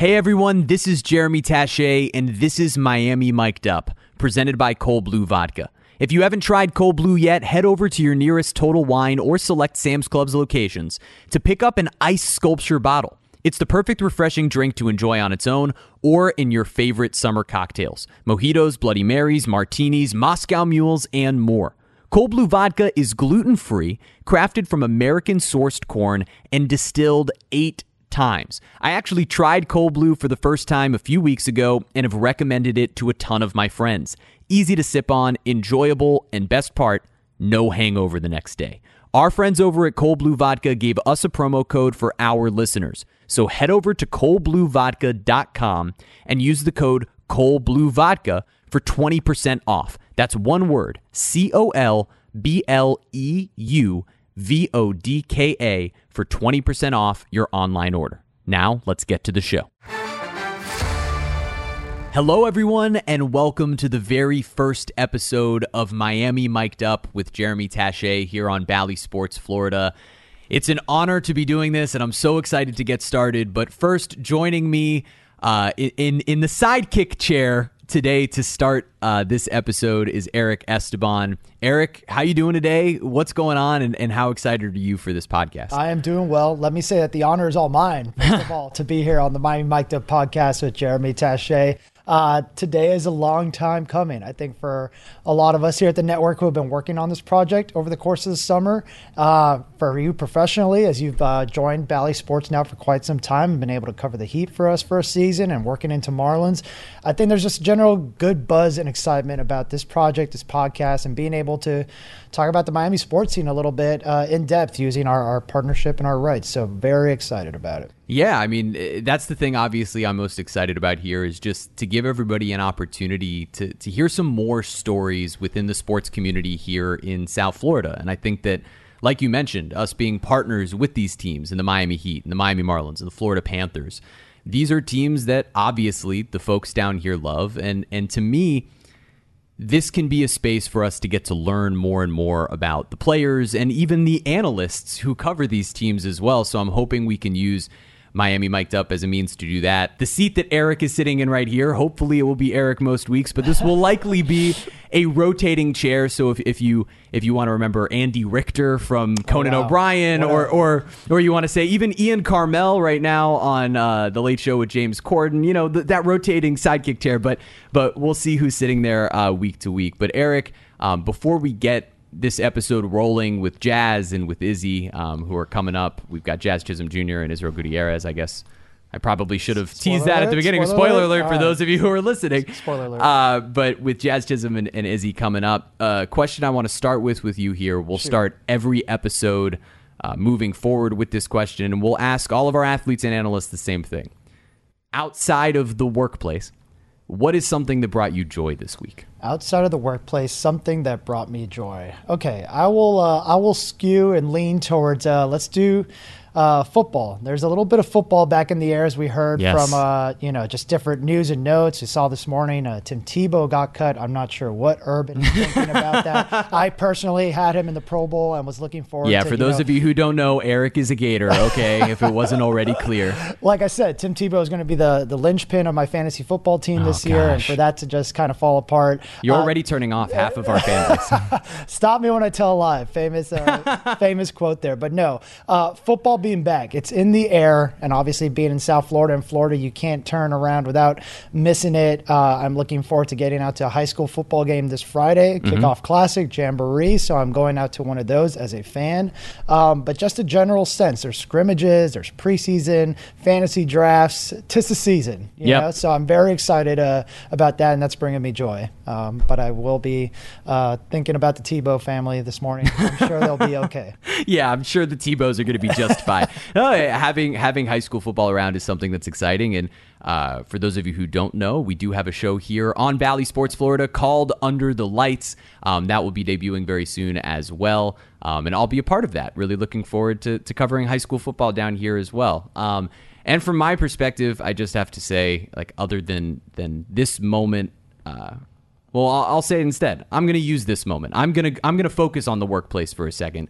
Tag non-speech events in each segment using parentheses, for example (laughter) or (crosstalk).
Hey everyone, this is Jeremy Taché, and this is Miami Mic'd Up, presented by Cold Blue Vodka. If you haven't tried Cold Blue yet, head over to your nearest Total Wine or select Sam's Club's locations to pick up an ice sculpture bottle. It's the perfect refreshing drink to enjoy on its own or in your favorite summer cocktails mojitos, Bloody Marys, martinis, Moscow mules, and more. Cold Blue Vodka is gluten free, crafted from American sourced corn, and distilled eight times. I actually tried Cold Blue for the first time a few weeks ago and have recommended it to a ton of my friends. Easy to sip on, enjoyable, and best part, no hangover the next day. Our friends over at Cold Blue Vodka gave us a promo code for our listeners. So head over to coldbluevodka.com and use the code COLDBLUEVODKA for 20% off. That's one word C O L B L E U V O D K A for 20% off your online order. Now, let's get to the show. Hello, everyone, and welcome to the very first episode of Miami Mic'd Up with Jeremy Taché here on Bally Sports Florida. It's an honor to be doing this, and I'm so excited to get started. But first, joining me uh, in in the sidekick chair today to start uh, this episode is Eric Esteban. Eric, how you doing today? What's going on, and, and how excited are you for this podcast? I am doing well. Let me say that the honor is all mine, first of (laughs) all, to be here on the Miami Mic'd Up podcast with Jeremy Taché. Uh, today is a long time coming. I think for a lot of us here at the network who have been working on this project over the course of the summer, uh, for you professionally, as you've uh, joined Bally Sports now for quite some time and been able to cover the Heat for us for a season and working into Marlins, I think there's just general good buzz and excitement about this project, this podcast, and being able to talk about the Miami sports scene a little bit uh, in depth using our, our partnership and our rights. So very excited about it. Yeah, I mean eh, that's the thing. Obviously, I'm most excited about here is just to give everybody an opportunity to to hear some more stories within the sports community here in South Florida, and I think that. Like you mentioned, us being partners with these teams in the Miami Heat and the Miami Marlins and the Florida Panthers, these are teams that obviously the folks down here love, and and to me, this can be a space for us to get to learn more and more about the players and even the analysts who cover these teams as well. So I'm hoping we can use Miami mic'd up as a means to do that. The seat that Eric is sitting in right here, hopefully it will be Eric most weeks, but this will (laughs) likely be a rotating chair. So if, if you if you want to remember Andy Richter from Conan wow. O'Brien, What or a- or or you want to say even Ian Karmel right now on uh, the Late Show with James Corden, you know th- that rotating sidekick chair. But but we'll see who's sitting there uh, week to week. But Eric, um, before we get this episode rolling with Jazz and with Izzy, um, who are coming up. We've got Jazz Chisholm Jr. and Israel Gutierrez. I guess I probably should have teased Spoiler that at the beginning. spoiler Spoiler, alert. alert, for right. those of you who are listening. Spoiler alert. Uh, but with Jazz Chisholm and, and Izzy coming up, uh, question I want to start with with you here. We'll start every episode uh, moving forward with this question, and we'll ask all of our athletes and analysts the same thing. Outside of the workplace, what is something that brought you joy this week? outside of the workplace something that brought me joy okay i will uh, i will skew and lean towards uh, let's do uh, football there's a little bit of football back in the air as we heard Yes. from uh, you know just different news and notes we saw this morning uh, tim tebow got cut i'm not sure what urban is thinking about that (laughs) i personally had him in the pro bowl and was looking forward Yeah, to for those know, of you who don't know, Eric is a Gator. Okay, if it wasn't already clear. (laughs) like I said, Tim Tebow is going to be the the linchpin of my fantasy football team this year, and Oh, for that to just kind of fall apart, You're uh, already turning off half of our fan base. (laughs) Stop me when I tell a lie. Famous, uh, famous quote there. But no, uh, football being back, it's in the air, and obviously being in South Florida and Florida, you can't turn around without missing it. Uh, I'm looking forward to getting out to a high school football game this Friday, kickoff classic jamboree. So I'm going out to one of those as a fan. Um, but just a general sense, there's scrimmages, there's preseason, fantasy drafts. Tis the season, you Yep. know. So I'm very excited uh, about that, and that's bringing me joy. Um, but I will be uh, thinking about the Tebow family this morning. I'm sure they'll be okay. (laughs) yeah, I'm sure the Tebows are going to be just (laughs) fine. (laughs) No, having having high school football around is something that's exciting. And uh, for those of you who don't know, we do have a show here on Bally Sports Florida called Under the Lights. Um, that will be debuting very soon as well. Um, and I'll be a part of that. Really looking forward to, to covering high school football down here as well. Um, and from my perspective, I just have to say, like, other than than this moment. Uh, well, I'll, I'll say it instead. I'm going to use this moment. I'm going to I'm going to focus on the workplace for a second.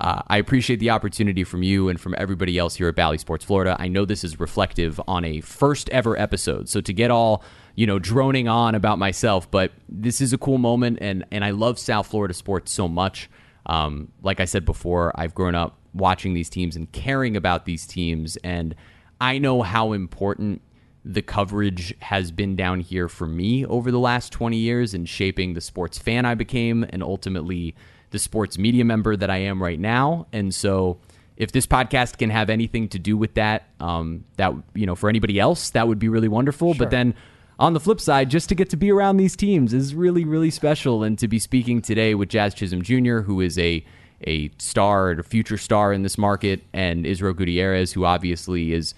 Uh, I appreciate the opportunity from you and from everybody else here at Bally Sports Florida. I know this is reflective on a first ever episode, so to get all you know droning on about myself, but this is a cool moment, and and I love South Florida sports so much. Um, like I said before, I've grown up watching these teams and caring about these teams, and I know how important the coverage has been down here for me over the last 20 years in shaping the sports fan I became and ultimately the sports media member that I am right now. And so if this podcast can have anything to do with that, um, that, you know, for anybody else, that would be really wonderful. Sure. But then on the flip side, just to get to be around these teams is really, really special. And to be speaking today with Jazz Chisholm Jr., who is a a star, and a future star in this market, and Israel Gutierrez, who obviously is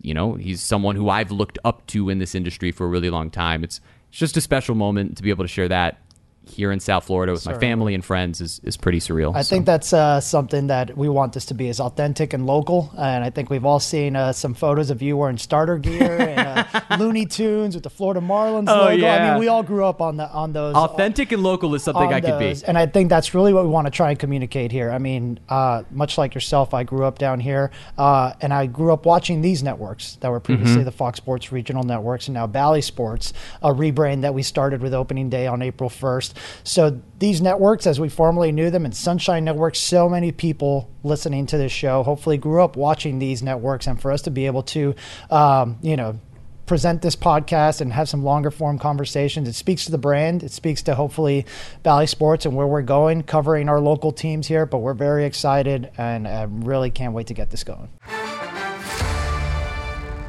you know, he's someone who I've looked up to in this industry for a really long time. It's, it's just a special moment to be able to share that here in South Florida with my family and friends is, is pretty surreal. I so. think that's uh, something that we want this to be as authentic and local. And I think we've all seen uh, some photos of you wearing starter gear and uh, (laughs) Looney Tunes with the Florida Marlins oh, logo. Yeah. I mean, we all grew up on the on those. Authentic and local is something I could be. And I think that's really what we want to try and communicate here. I mean, uh, much like yourself, I grew up down here, uh, and I grew up watching these networks that were previously mm-hmm. the Fox Sports regional networks and now Bally Sports, a rebrand that we started with opening day on April 1st. So these networks, as we formerly knew them, and Sunshine Network, so many people listening to this show hopefully grew up watching these networks, and for us to be able to, um, you know, present this podcast and have some longer form conversations. It speaks to the brand. It speaks to hopefully Bally Sports and where we're going, covering our local teams here. But we're very excited and I really can't wait to get this going.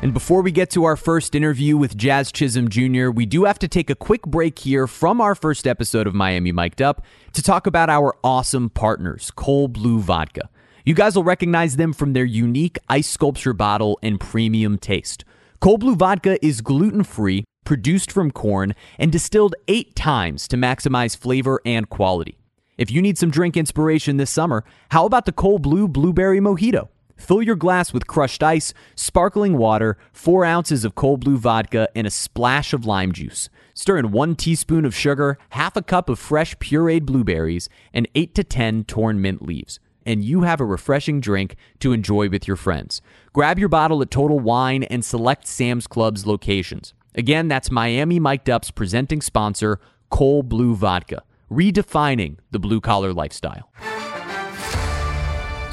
And before we get to our first interview with Jazz Chisholm Jr., we do have to take a quick break here from our first episode of Miami Mic'd Up to talk about our awesome partners, Cold Blue Vodka. You guys will recognize them from their unique ice sculpture bottle and premium taste. Cold Blue Vodka is gluten free, produced from corn, and distilled eight times to maximize flavor and quality. If you need some drink inspiration this summer, how about the Cold Blue Blueberry Mojito? Fill your glass with crushed ice, sparkling water, four ounces of cold blue vodka, and a splash of lime juice. Stir in one teaspoon of sugar, half a cup of fresh pureed blueberries, and 8 to 10 torn mint leaves. And you have a refreshing drink to enjoy with your friends. Grab your bottle at Total Wine and select Sam's Club's locations. Again, that's Miami Mic'd Up's presenting sponsor, Cold Blue Vodka, redefining the blue collar lifestyle.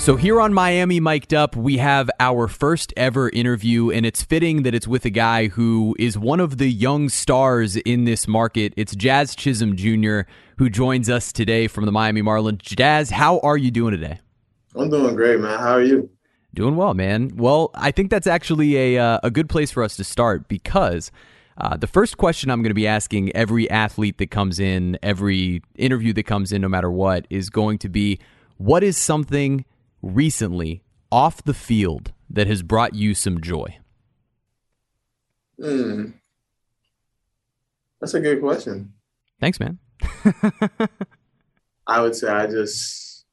So, here on Miami Mic'd Up, we have our first ever interview, and it's fitting that it's with a guy who is one of the young stars in this market. It's Jazz Chisholm Jr., who joins us today from the Miami Marlins. Jazz, how are you doing today? I'm doing great, man. How are you? Doing well, man. Well, I think that's actually a, uh, a good place for us to start because. Uh, the first question I'm going to be asking every athlete that comes in, every interview that comes in, no matter what, is going to be what is something recently off the field that has brought you some joy? Hmm. That's a good question. Thanks, man. (laughs) I would say I just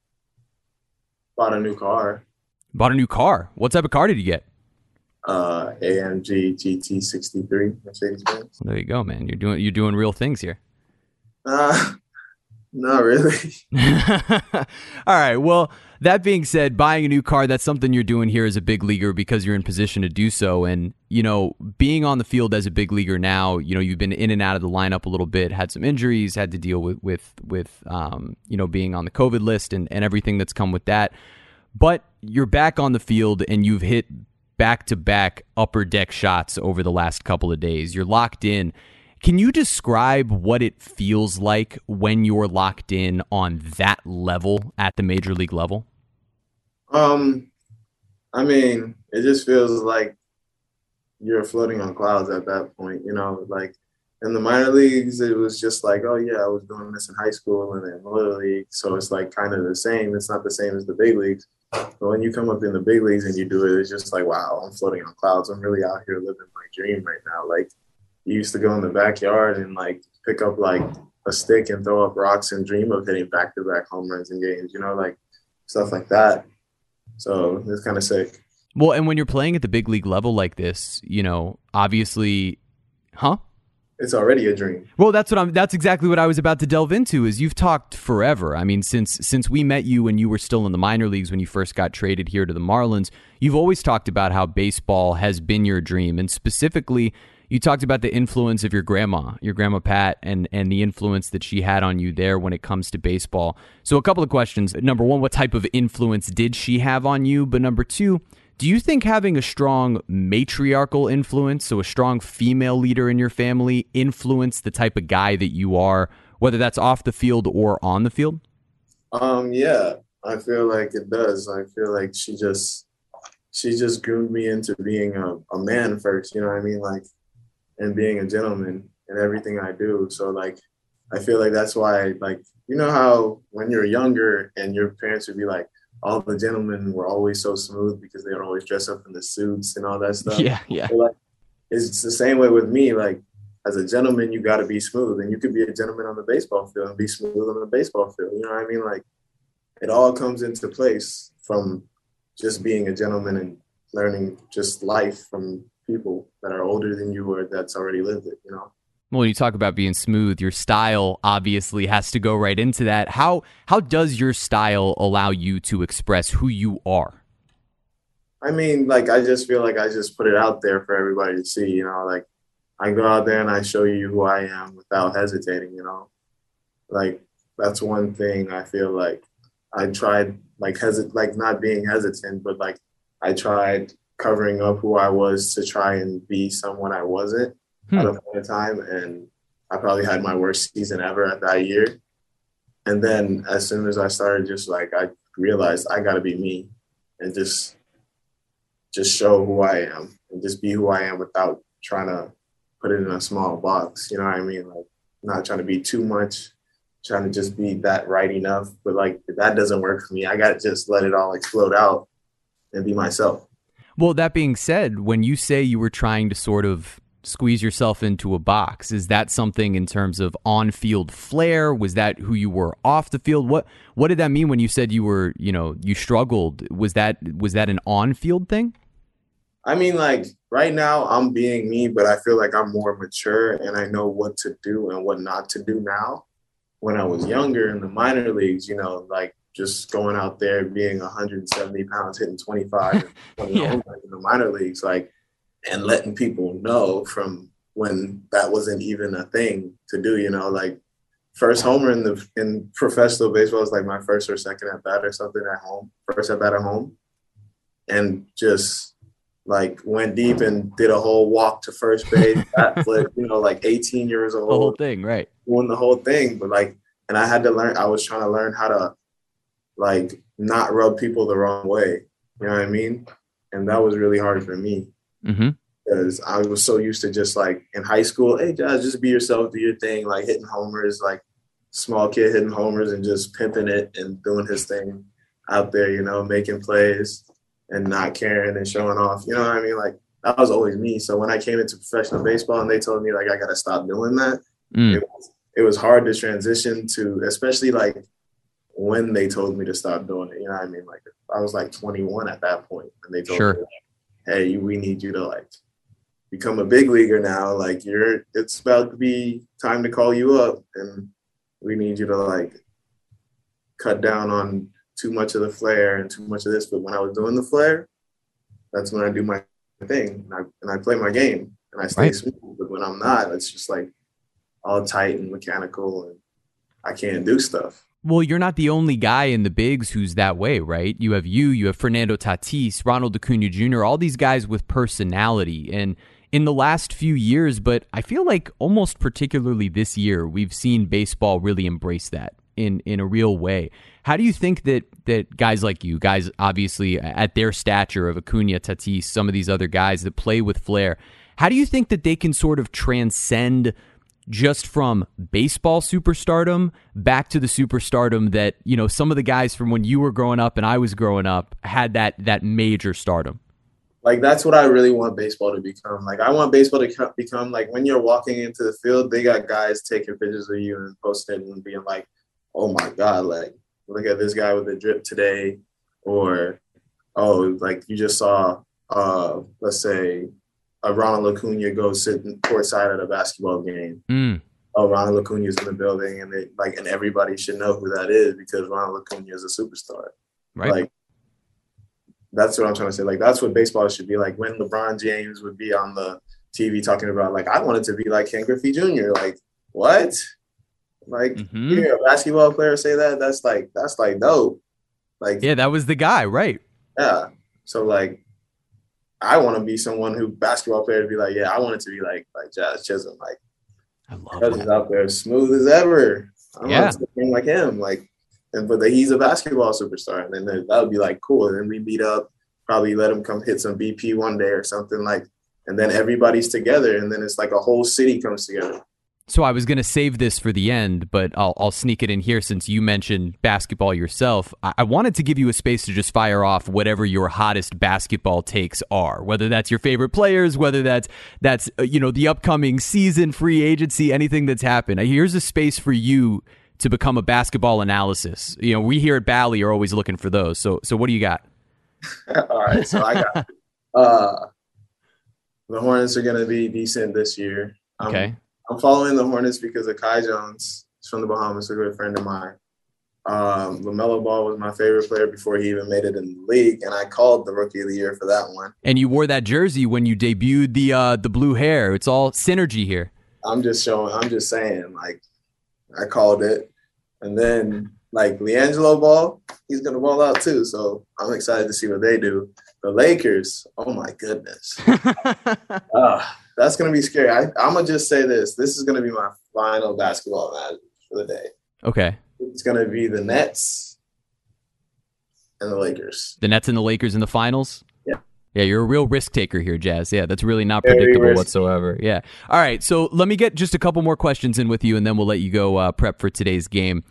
bought a new car. Bought a new car. What type of car did you get? Uh, AMG GT63 Mercedes Benz. There you go, man. You're doing you're doing real things here. Uh, not really. (laughs) (laughs) All right. Well, that being said, buying a new car, that's something you're doing here as a big leaguer because you're in position to do so. And, you know, being on the field as a big leaguer now, you know, you've been in and out of the lineup a little bit, had some injuries, had to deal with, with, with um, you know, being on the COVID list and, and everything that's come with that. But you're back on the field and you've hit back to back upper deck shots over the last couple of days. You're locked in. Can you describe what it feels like when you're locked in on that level at the major league level? Um, I mean, it just feels like you're floating on clouds at that point. You know, like in the minor leagues, it was just like, oh yeah, I was doing this in high school and in little league, so it's like kind of the same. It's not the same as the big leagues. But when you come up in the big leagues and you do it, it's just like, wow, I'm floating on clouds. I'm really out here living my dream right now. Like used to go in the backyard and like pick up like a stick and throw up rocks and dream of hitting back to back home runs in games, you know, like stuff like that. So it's kind of sick. Well, and when you're playing at the big league level like this, you know, obviously, huh? it's already a dream. Well, that's what I'm. That's exactly what I was about to delve into. Is you've talked forever. I mean, since since we met you when you were still in the minor leagues when you first got traded here to the Marlins, you've always talked about how baseball has been your dream, and specifically, you talked about the influence of your grandma, your grandma Pat, and and the influence that she had on you there when it comes to baseball. So, a couple of questions. Number one, what type of influence did she have on you? But number two do you think having a strong matriarchal influence, so a strong female leader in your family, influenced the type of guy that you are, whether that's off the field or on the field? Um, yeah, I feel like it does. I feel like she just she just groomed me into being a, a man first, you know what I mean? Like and being a gentleman in everything I do. So like I feel like that's why like you know how when you're younger and your parents would be like, all the gentlemen were always so smooth because they would always dress up in the suits and all that (laughs) stuff. Yeah, yeah. So like, it's the same way with me. Like as a gentleman, you got to be smooth, and you could be a gentleman on the baseball field and be smooth on the baseball field. You know what I mean? Like it all comes into place from just being a gentleman and learning just life from people that are older than you or that's already lived it. You know. Well, when you talk about being smooth, your style obviously has to go right into that. How how does your style allow you to express who you are? I mean, like I just feel like I just put it out there for everybody to see, you know, like I go out there and I show you who I am without hesitating, you know. Like that's one thing I feel like I tried like hesit like not being hesitant, but like I tried covering up who I was to try and be someone I wasn't hmm. at a point in time, and I probably had my worst season ever at that year. And then as soon as I started, just like I realized I got to be me, and just just show who I am, and just be who I am without trying to put it in a small box. You know what I mean? Like not trying to be too much, trying to just be that right enough. But like if that doesn't work for me, I got to just let it all explode out and be myself. Well, that being said, when you say you were trying to sort of squeeze yourself into a box. Is that something in terms of on-field flair? Was that who you were off the field? What what did that mean when you said you were, you know, you struggled? Was that was that an on-field thing? I mean, like right now I'm being me, but I feel like I'm more mature and I know what to do and what not to do now. When I was younger in the minor leagues, you know, like just going out there being 170 pounds, hitting 25 (laughs) yeah. in the minor leagues, like and letting people know from when that wasn't even a thing to do. You know, like first homer in the in professional baseball was like my first or second at bat or something at home, first at bat at home, and just like went deep and did a whole walk to first base, (laughs) bat flip. You know, like 18 years old, the whole thing, right? Doing the whole thing, but like, and I had to learn. I was trying to learn how to like not rub people the wrong way. You know what I mean? And that was really hard for me. Mm-hmm. Because I was so used to just like in high school, hey, guys, just be yourself, do your thing, like hitting homers, like small kid hitting homers and just pimping it and doing his thing out there, you know, making plays and not caring and showing off. You know what I mean? Like that was always me. So when I came into professional baseball and they told me like I got to stop doing that, mm. it, was, it was hard to transition to, especially like when they told me to stop doing it. You know what I mean? Like I was like 21 at that point, and they told sure. me hey, we need you to like become a big leaguer now. Like you're, it's about to be time to call you up, and we need you to like cut down on too much of the flair and too much of this. But when I was doing the flair, that's when I do my thing and I, and I play my game and I stay right. smooth. But when I'm not, it's just like all tight and mechanical and I can't do stuff. Well, you're not the only guy in the bigs who's that way, right? You have you, you have Fernando Tatis, Ronald Acuna Jr., all these guys with personality. And in the last few years, but I feel like almost particularly this year, we've seen baseball really embrace that in in a real way. How do you think that that guys like you, guys obviously at their stature of Acuna, Tatis, some of these other guys that play with flair, how do you think that they can sort of transcend just from baseball superstardom back to the superstardom that you know some of the guys from when you were growing up and I was growing up had that that major stardom. Like that's what I really want baseball to become. Like I want baseball to become like when you're walking into the field, they got guys taking pictures of you and posting and being like, "Oh my god, like look at this guy with a drip today," or "Oh, like you just saw, uh, let's say a Ronald Acuna goes sitting courtside at a basketball game. Mm. Oh, Ronald Acuna is in the building, and they like, and everybody should know who that is because Ronald Acuna is a superstar. Right. Like, that's what I'm trying to say. Like, that's what baseball should be like. When LeBron James would be on the TV talking about, like, I wanted to be like Ken Griffey Jr. Like, what? Like, Mhm. you hear a basketball player say that? That's like, that's like dope. Like, Yeah, that was the guy, right? yeah. So like, I want to be someone who basketball player to be like, yeah, I want it to be like like Jazz Chisholm, like I love Jazz is out there smooth as ever. I Yeah. want like him, like, and but that he's a basketball superstar, and then that would be like cool. And then we meet up, probably let him come hit some BP one day or something like, and then everybody's together, and then it's like a whole city comes together. So I was going to save this for the end, but I'll, I'll sneak it in here since you mentioned basketball yourself. I, I wanted to give you a space to just fire off whatever your hottest basketball takes are, whether that's your favorite players, whether that's that's uh, you know the upcoming season, free agency, anything that's happened. Here's a space for you to become a basketball analysis. You know, we here at Bally are always looking for those. So so what do you got? (laughs) All right, so I got uh, the Hornets are gonna be decent this year. I'm- Okay. I'm following the Hornets because of Kai Jones. He's from the Bahamas, a good friend of mine. Um, LaMelo Ball was my favorite player before he even made it in the league, and I called the Rookie of the Year for that one. And you wore that jersey when you debuted the uh, the blue hair. It's all synergy here. I'm just showing. I'm just saying, like, I called it, and then like LiAngelo Ball, he's gonna ball out too. So I'm excited to see what they do. The Lakers, oh my goodness, (laughs) Ah, that's gonna be scary. I, I'm gonna just say this: this is gonna be my final basketball match for the day. okay. It's gonna be the Nets and the Lakers. The Nets and the Lakers in the finals? Yeah. Yeah, you're a real risk taker here, Jazz. Yeah, that's really not predictable whatsoever. Yeah. All right, so let me get just a couple more questions in with you, and then we'll let you go uh, prep for today's game.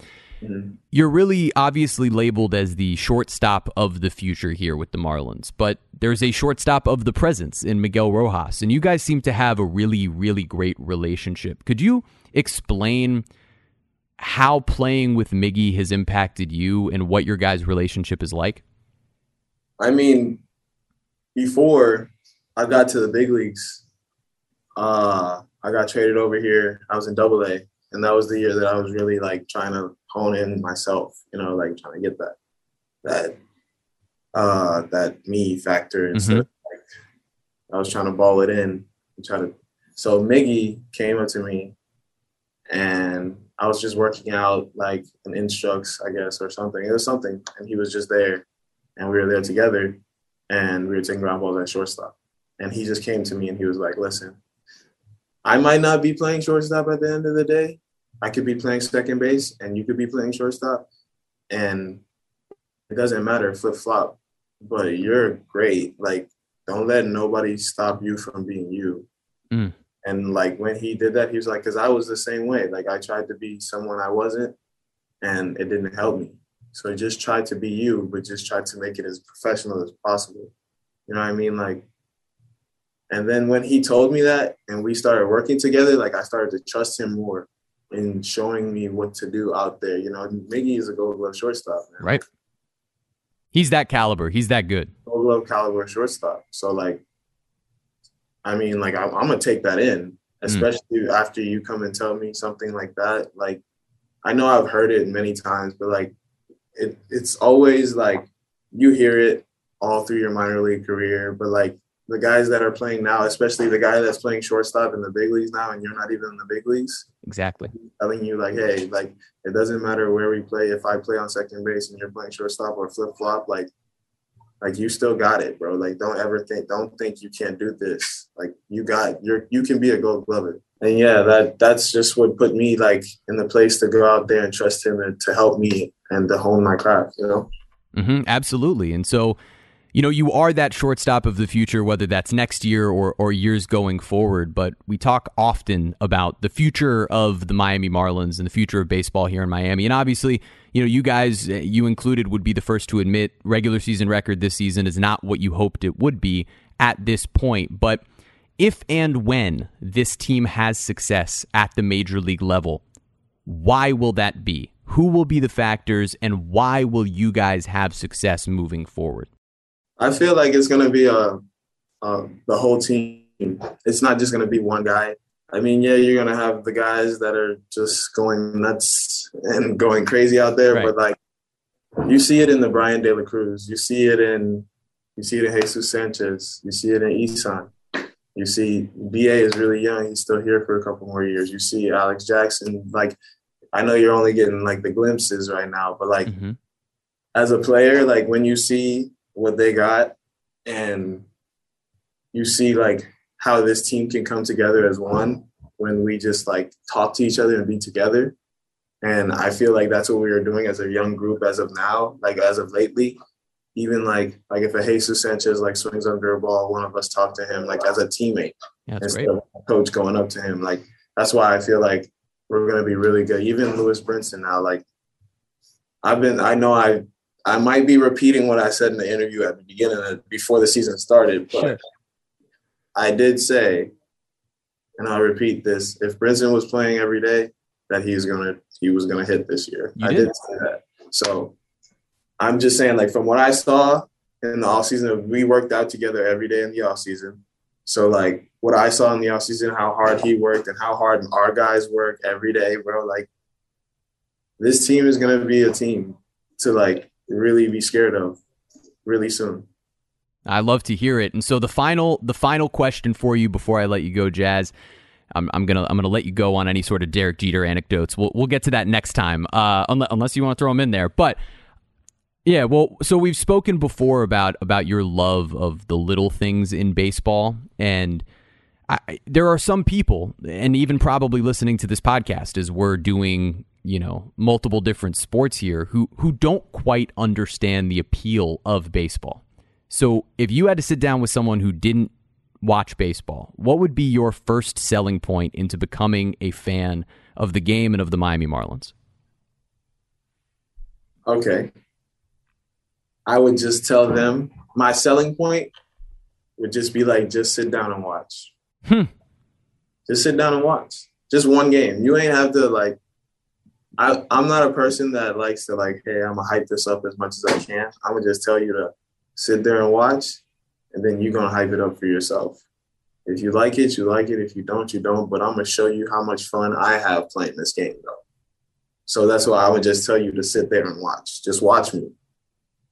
Mhm. You're really obviously labeled as the shortstop of the future here with the Marlins, but there's a shortstop of the presence in Miguel Rojas, and you guys seem to have a really, really great relationship. Could you explain how playing with Miggy has impacted you and what your guys' relationship is like? I mean, before I got to the big leagues, uh, I got traded over here. I was in Double A, and that was the year that I was really like trying to hone in myself. You know, like trying to get that that uh, that me factor instead of like I was trying to ball it in and try to. So Miggy came up to me, and I was just working out like an instructs, I guess, or something. It was something, and he was just there and we were there together and we were taking ground balls at shortstop. And he just came to me and he was like, listen, I might not be playing shortstop at the end of the day. I could be playing second base and you could be playing shortstop. And it doesn't matter, flip flop. But you're great. Like, don't let nobody stop you from being you. Mm. And like when he did that, he was like, because I was the same way. Like I tried to be someone I wasn't, and it didn't help me. So I just try to be you, but just try to make it as professional as possible. You know what I mean? Like, and then when he told me that and we started working together, like I started to trust him more in showing me what to do out there. You know, Miggy is a gold glove shortstop, man. Right. He's that caliber. He's that good. Gold glove caliber shortstop. So like, I mean, like I'm, I'm gonna take that in, mm. especially after you come and tell me something like that. Like, I know I've heard it many times, but like, it it's always like you hear it all through your minor league career, but like the guys that are playing now, especially the guy that's playing shortstop in the big leagues now, and you're not even in the big leagues, Exactly. telling you like, hey, like it doesn't matter where we play. If I play on second base and you're playing shortstop or flip flop, like, like you still got it, bro. Like, don't ever think, don't think you can't do this. Like, you got, you're, you can be a Gold Glover. And yeah, that that's just what put me like in the place to go out there and trust him and to help me and to hone my craft. You know. hmm absolutely. And so, you know, you are that shortstop of the future, whether that's next year or, or years going forward. But we talk often about the future of the Miami Marlins and the future of baseball here in Miami. And obviously, you know, you guys, uh, you included, would be the first to admit regular season record this season is not what you hoped it would be at this point. But if and when this team has success at the major league level, why will that be? Who will be the factors, and why will you guys have success moving forward? I feel like it's gonna be a, a the whole team It's not just gonna be one guy. I mean, yeah, you're gonna have the guys that are just going nuts and going crazy out there, right. but like you see it in the Bryan De La Cruz, you see it in you see it in Jesus Sanchez, you see it in Isan. You see BA is really young, he's still here for a couple more years. You see Alex Jackson, like I know you're only getting like the glimpses right now, but like mm-hmm. as a player, like when you see what they got and you see like how this team can come together as one when we just like talk to each other and be together. And I feel like that's what we are doing as a young group as of now, like as of lately. Even like like if a Jesus Sanchez like swings under a ball, one of us talk to him like as a teammate yeah, instead great. of coach going up to him. Like that's why I feel like we're gonna be really good. Even Lewis Brinson now, like I've been I know I I might be repeating what I said in the interview at the beginning of, before the season started, but sure. I did say, and I'll repeat this: if Brinson was playing every day, that he's gonna he was gonna hit this year. You I did. did say that. So I'm just saying, like from what I saw in the off season, we worked out together every day in the off season. So like what I saw in the off season, how hard he worked and how hard our guys work every day, bro. Like this team is gonna be a team to like really be scared of really soon. I love to hear it. And so the final the final question for you before I let you go, Jazz. I'm, I'm gonna I'm gonna let you go on any sort of Derek Jeter anecdotes. We'll we'll get to that next time, uh, unless, unless you want to throw them in there. But yeah, well, so we've spoken before about about your love of the little things in baseball, and I, there are some people, and even probably listening to this podcast as we're doing you know multiple different sports here, who who don't quite understand the appeal of baseball. So if you had to sit down with someone who didn't watch baseball, what would be your first selling point into becoming a fan of the game and of the Miami Marlins? Okay. I would just tell them my selling point would just be like, just sit down and watch. Hmm. Just sit down and watch. Just one game. You ain't have to like. I I'm not a person that likes to like, hey, I'm gonna hype this up as much as I can. I'm gonna just tell you to sit there and watch, and then you're gonna hype it up for yourself. If you like it, you like it. If you don't, you don't. But I'm gonna show you how much fun I have playing this game, though. So that's why I would just tell you to sit there and watch. Just watch me,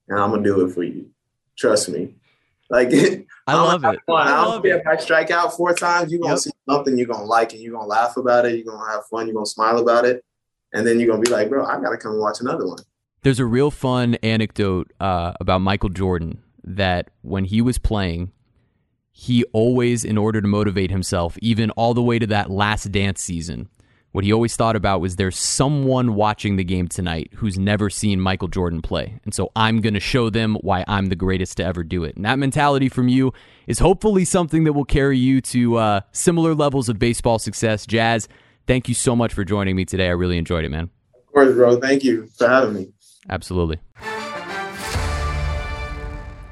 and I'm gonna do it for you. Trust me. Like (laughs) I love it. Fun. I, love it. If I strike out four times, you're gonna yep. see something you're gonna like, and you're gonna laugh about it. You're gonna have fun. You're gonna smile about it, and then you're gonna be like, "Bro, I gotta come and watch another one." There's a real fun anecdote uh, about Michael Jordan that when he was playing, he always, in order to motivate himself, even all the way to that last dance season, what he always thought about was there's someone watching the game tonight who's never seen Michael Jordan play. And so I'm going to show them why I'm the greatest to ever do it. And that mentality from you is hopefully something that will carry you to uh, similar levels of baseball success. Jazz, thank you so much for joining me today. I really enjoyed it, man. Of course, bro. Thank you for having me. Absolutely.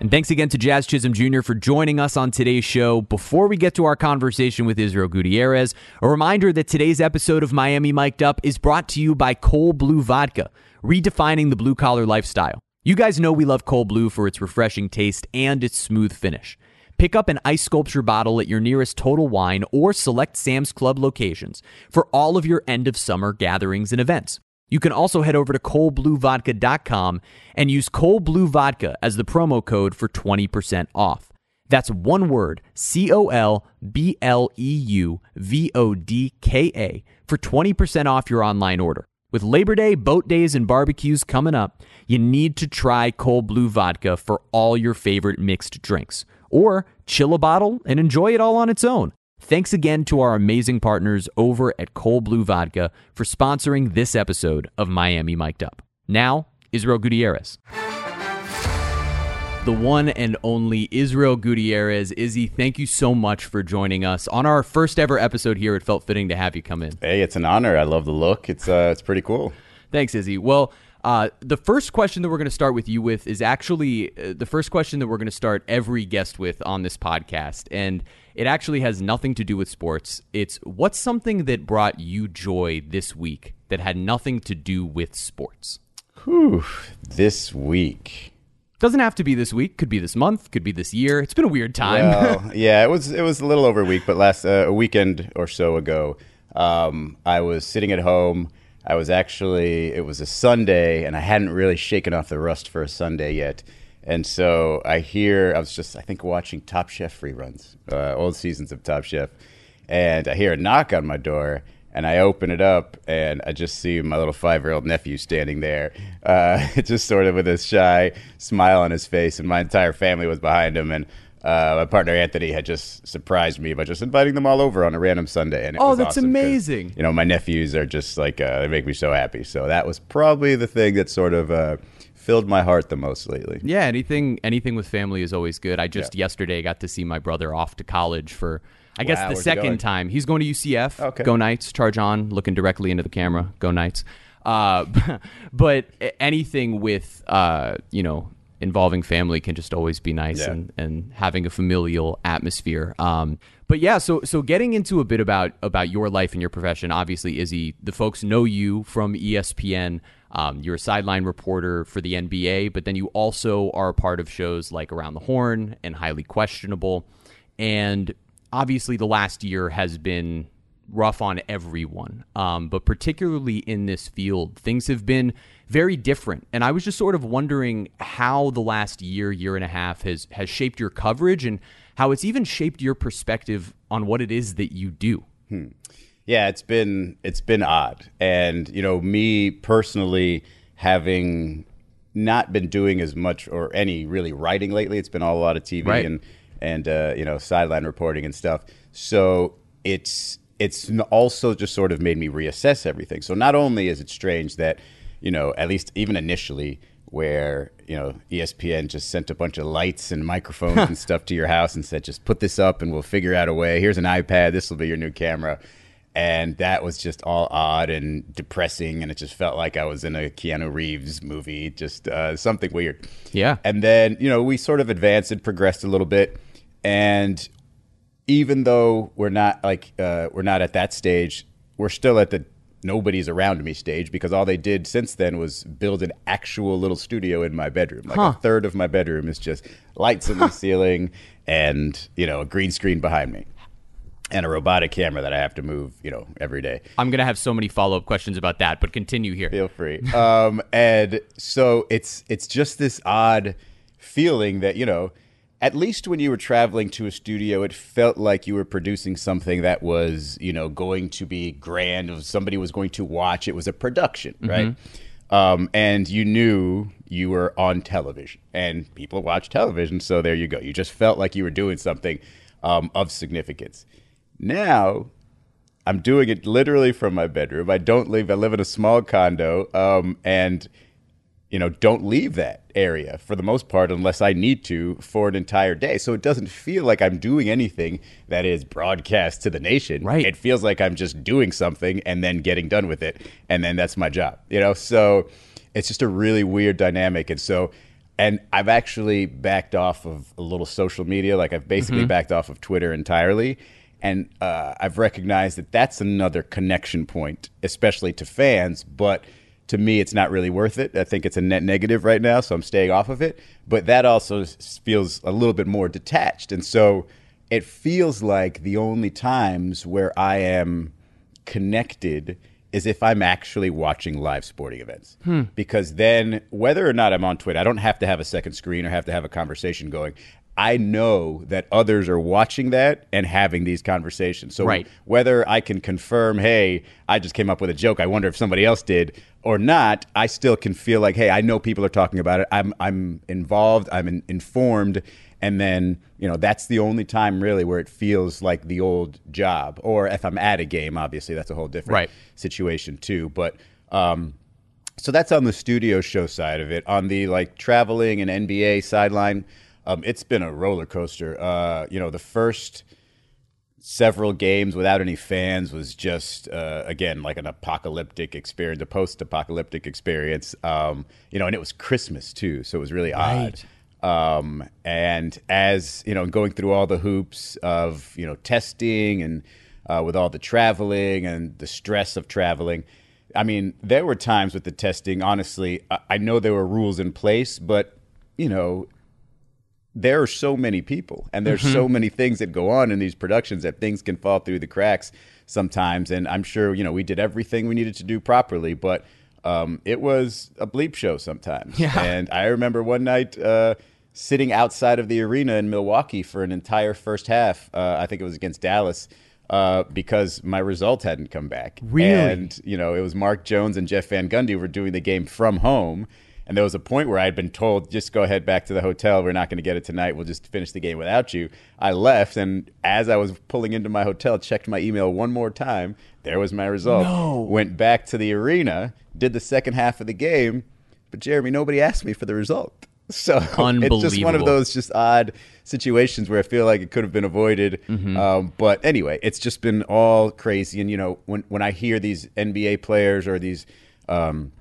And thanks again to Jazz Chisholm Jr. for joining us on today's show. Before we get to our conversation with Israel Gutierrez, a reminder that today's episode of Miami Mic'd Up is brought to you by Cold Blue Vodka, redefining the blue collar lifestyle. You guys know we love Cold Blue for its refreshing taste and its smooth finish. Pick up an ice sculpture bottle at your nearest Total Wine or select Sam's Club locations for all of your end of summer gatherings and events. You can also head over to coldbluevodka.com and use Cold Blue Vodka as the promo code for 20% off. That's one word, C O L B L E U V O D K A, for 20% off your online order. With Labor Day, boat days, and barbecues coming up, you need to try Cold Blue Vodka for all your favorite mixed drinks. Or chill a bottle and enjoy it all on its own. Thanks again to our amazing partners over at Cold Blue Vodka for sponsoring this episode of Miami Mic'd Up. Now, Israel Gutierrez. The one and only Israel Gutierrez. Izzy, thank you so much for joining us on our first ever episode here. It felt fitting to have you come in. Hey, it's an honor. I love the look. It's uh, it's pretty cool. Thanks, Izzy. Well, uh, the first question that we're going to start with you with is actually uh, the first question that we're going to start every guest with on this podcast. And it actually has nothing to do with sports. It's what's something that brought you joy this week that had nothing to do with sports? Whew, this week. Doesn't have to be this week. Could be this month. Could be this year. It's been a weird time. Well, (laughs) yeah, it was it was a little over a week, but last uh, a weekend or so ago, um, I was sitting at home. I was actually it was a Sunday, and I hadn't really shaken off the rust for a Sunday yet. And so I hear I was just I think watching Top Chef reruns, uh, old seasons of Top Chef, and I hear a knock on my door, and I open it up, and I just see my little five year old nephew standing there, uh, (laughs) just sort of with a shy smile on his face, and my entire family was behind him, and uh, my partner Anthony had just surprised me by just inviting them all over on a random Sunday. And it Oh, that's awesome amazing. You know, my nephews are just like uh, they make me so happy. So that was probably the thing that sort of uh, filled my heart the most lately. Yeah, anything anything with family is always good. I just Yeah. yesterday got to see my brother off to college for I guess Wow, the where's he second time. He's going to UCF. Okay. Go Knights, charge on, looking directly into the camera. Go Knights. Uh, (laughs) but anything with uh, you know involving family can just always be nice Yeah. and, and having a familial atmosphere. Um, but yeah, so so getting into a bit about about your life and your profession. Obviously, Izzy, the folks know you from ESPN. Um, you're a sideline reporter for the NBA, but then you also are a part of shows like Around the Horn and Highly Questionable. And obviously, the last year has been rough on everyone, um, but particularly in this field, things have been very different. And I was just sort of wondering how the last year, year and a half has has shaped your coverage and how it's even shaped your perspective on what it is that you do. Yeah, it's been it's been odd, and you know, me personally having not been doing as much or any really writing lately. It's been all a lot of TV Right. and and uh, you know sideline reporting and stuff. So it's it's also just sort of made me reassess everything. So not only is it strange that you know at least even initially where you know ESPN just sent a bunch of lights and microphones and (laughs) stuff to your house and said just put this up and we'll figure out a way. Here's an iPad. This will be your new camera. And that was just all odd and depressing, and it just felt like I was in a Keanu Reeves movie, just uh, something weird. Yeah. And then, you know, we sort of advanced and progressed a little bit. And even though we're not like uh, we're not at that stage, we're still at the nobody's around me stage because all they did since then was build an actual little studio in my bedroom. Like a third of my bedroom is just lights in the ceiling and, you know, a green screen behind me. And a robotic camera that I have to move, you know, every day. I'm gonna have so many follow up questions about that, but continue here. Feel free. Um, and so it's it's just this odd feeling that you know, at least when you were traveling to a studio, it felt like you were producing something that was you know going to be grand. Somebody was going to watch, it was a production, right? Um, and you knew you were on television, and people watch television, so there you go. You just felt like you were doing something um, of significance. Now I'm doing it literally from my bedroom. I don't leave. I live in a small condo, um, and you know, don't leave that area for the most part unless I need to for an entire day. So it doesn't feel like I'm doing anything that is broadcast to the nation. Right. It feels like I'm just doing something and then getting done with it, and then that's my job. You know, so it's just a really weird dynamic, and so. And I've actually backed off of a little social media. Like I've basically backed off of Twitter entirely and uh, I've recognized that that's another connection point, especially to fans. But to me, it's not really worth it. I think it's a net negative right now, so I'm staying off of it. But that also feels a little bit more detached, and so it feels like the only times where I am connected is if I'm actually watching live sporting events. Hmm. Because then, whether or not I'm on Twitter, I don't have to have a second screen or have to have a conversation going. I know that others are watching that and having these conversations. So Right. whether I can confirm, hey, I just came up with a joke, I wonder if somebody else did or not, I still can feel like, hey, I know people are talking about it. I'm I'm involved, I'm in, informed, and then, you know, that's the only time really where it feels like the old job. Or if I'm at a game, obviously that's a whole different Right. situation too. But um so that's on the studio show side of it. On the like traveling and NBA sideline, um, it's been a roller coaster. Uh, you know, the first several games without any fans was just uh, again like an apocalyptic experience, a post-apocalyptic experience. Um, you know, and it was Christmas too, so it was really odd. Um, and as you know, going through all the hoops of you know testing and uh, with all the traveling and the stress of traveling. I mean, there were times with the testing. Honestly, I, I know there were rules in place, but you know, there are so many people and there's so many things that go on in these productions that things can fall through the cracks sometimes. And I'm sure, you know, we did everything we needed to do properly, but um, it was a bleep show sometimes. Yeah. And I remember one night uh, sitting outside of the arena in Milwaukee for an entire first half. Uh, I think it was against Dallas. Uh, because my result hadn't come back. Really? And, you know, it was Mark Jones and Jeff Van Gundy were doing the game from home. And there was a point where I had been told, just go ahead back to the hotel. We're not going to get it tonight. We'll just finish the game without you. I left. And as I was pulling into my hotel, checked my email one more time. There was my result. No. Went back to the arena, did the second half of the game. But Jeremy, nobody asked me for the result. (laughs) So it's just one of those just odd situations where I feel like it could have been avoided. Um, but anyway, it's just been all crazy. And you know, when when I hear these NBA players or these um,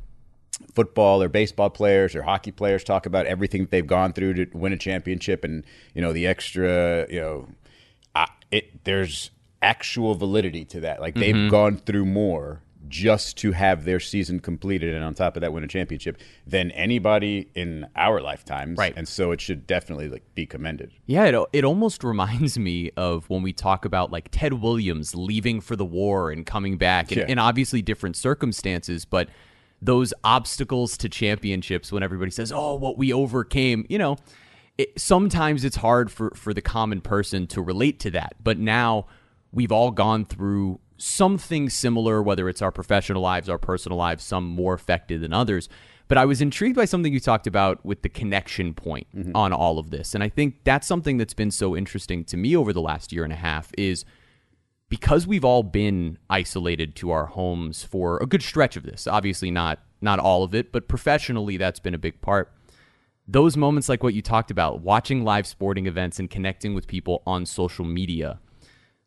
football or baseball players or hockey players talk about everything that they've gone through to win a championship, and you know the extra, you know, I, it there's actual validity to that. Like they've mm-hmm. gone through more just to have their season completed and on top of that win a championship than anybody in our lifetimes Right. and so it should definitely like be commended Yeah, it, it almost (laughs) reminds me of when we talk about like Ted Williams leaving for the war and coming back, and, Yeah. and obviously different circumstances, but those obstacles to championships when everybody says, "Oh, what we overcame," you know, it, sometimes it's hard for for the common person to relate to that. But now we've all gone through something similar, whether it's our professional lives, our personal lives, some more affected than others. But I was intrigued by something you talked about with the connection point mm-hmm. on all of this. And I think that's something that's been so interesting to me over the last year and a half is because we've all been isolated to our homes for a good stretch of this. Obviously not not all of it, but professionally that's been a big part. Those moments like what you talked about, watching live sporting events and connecting with people on social media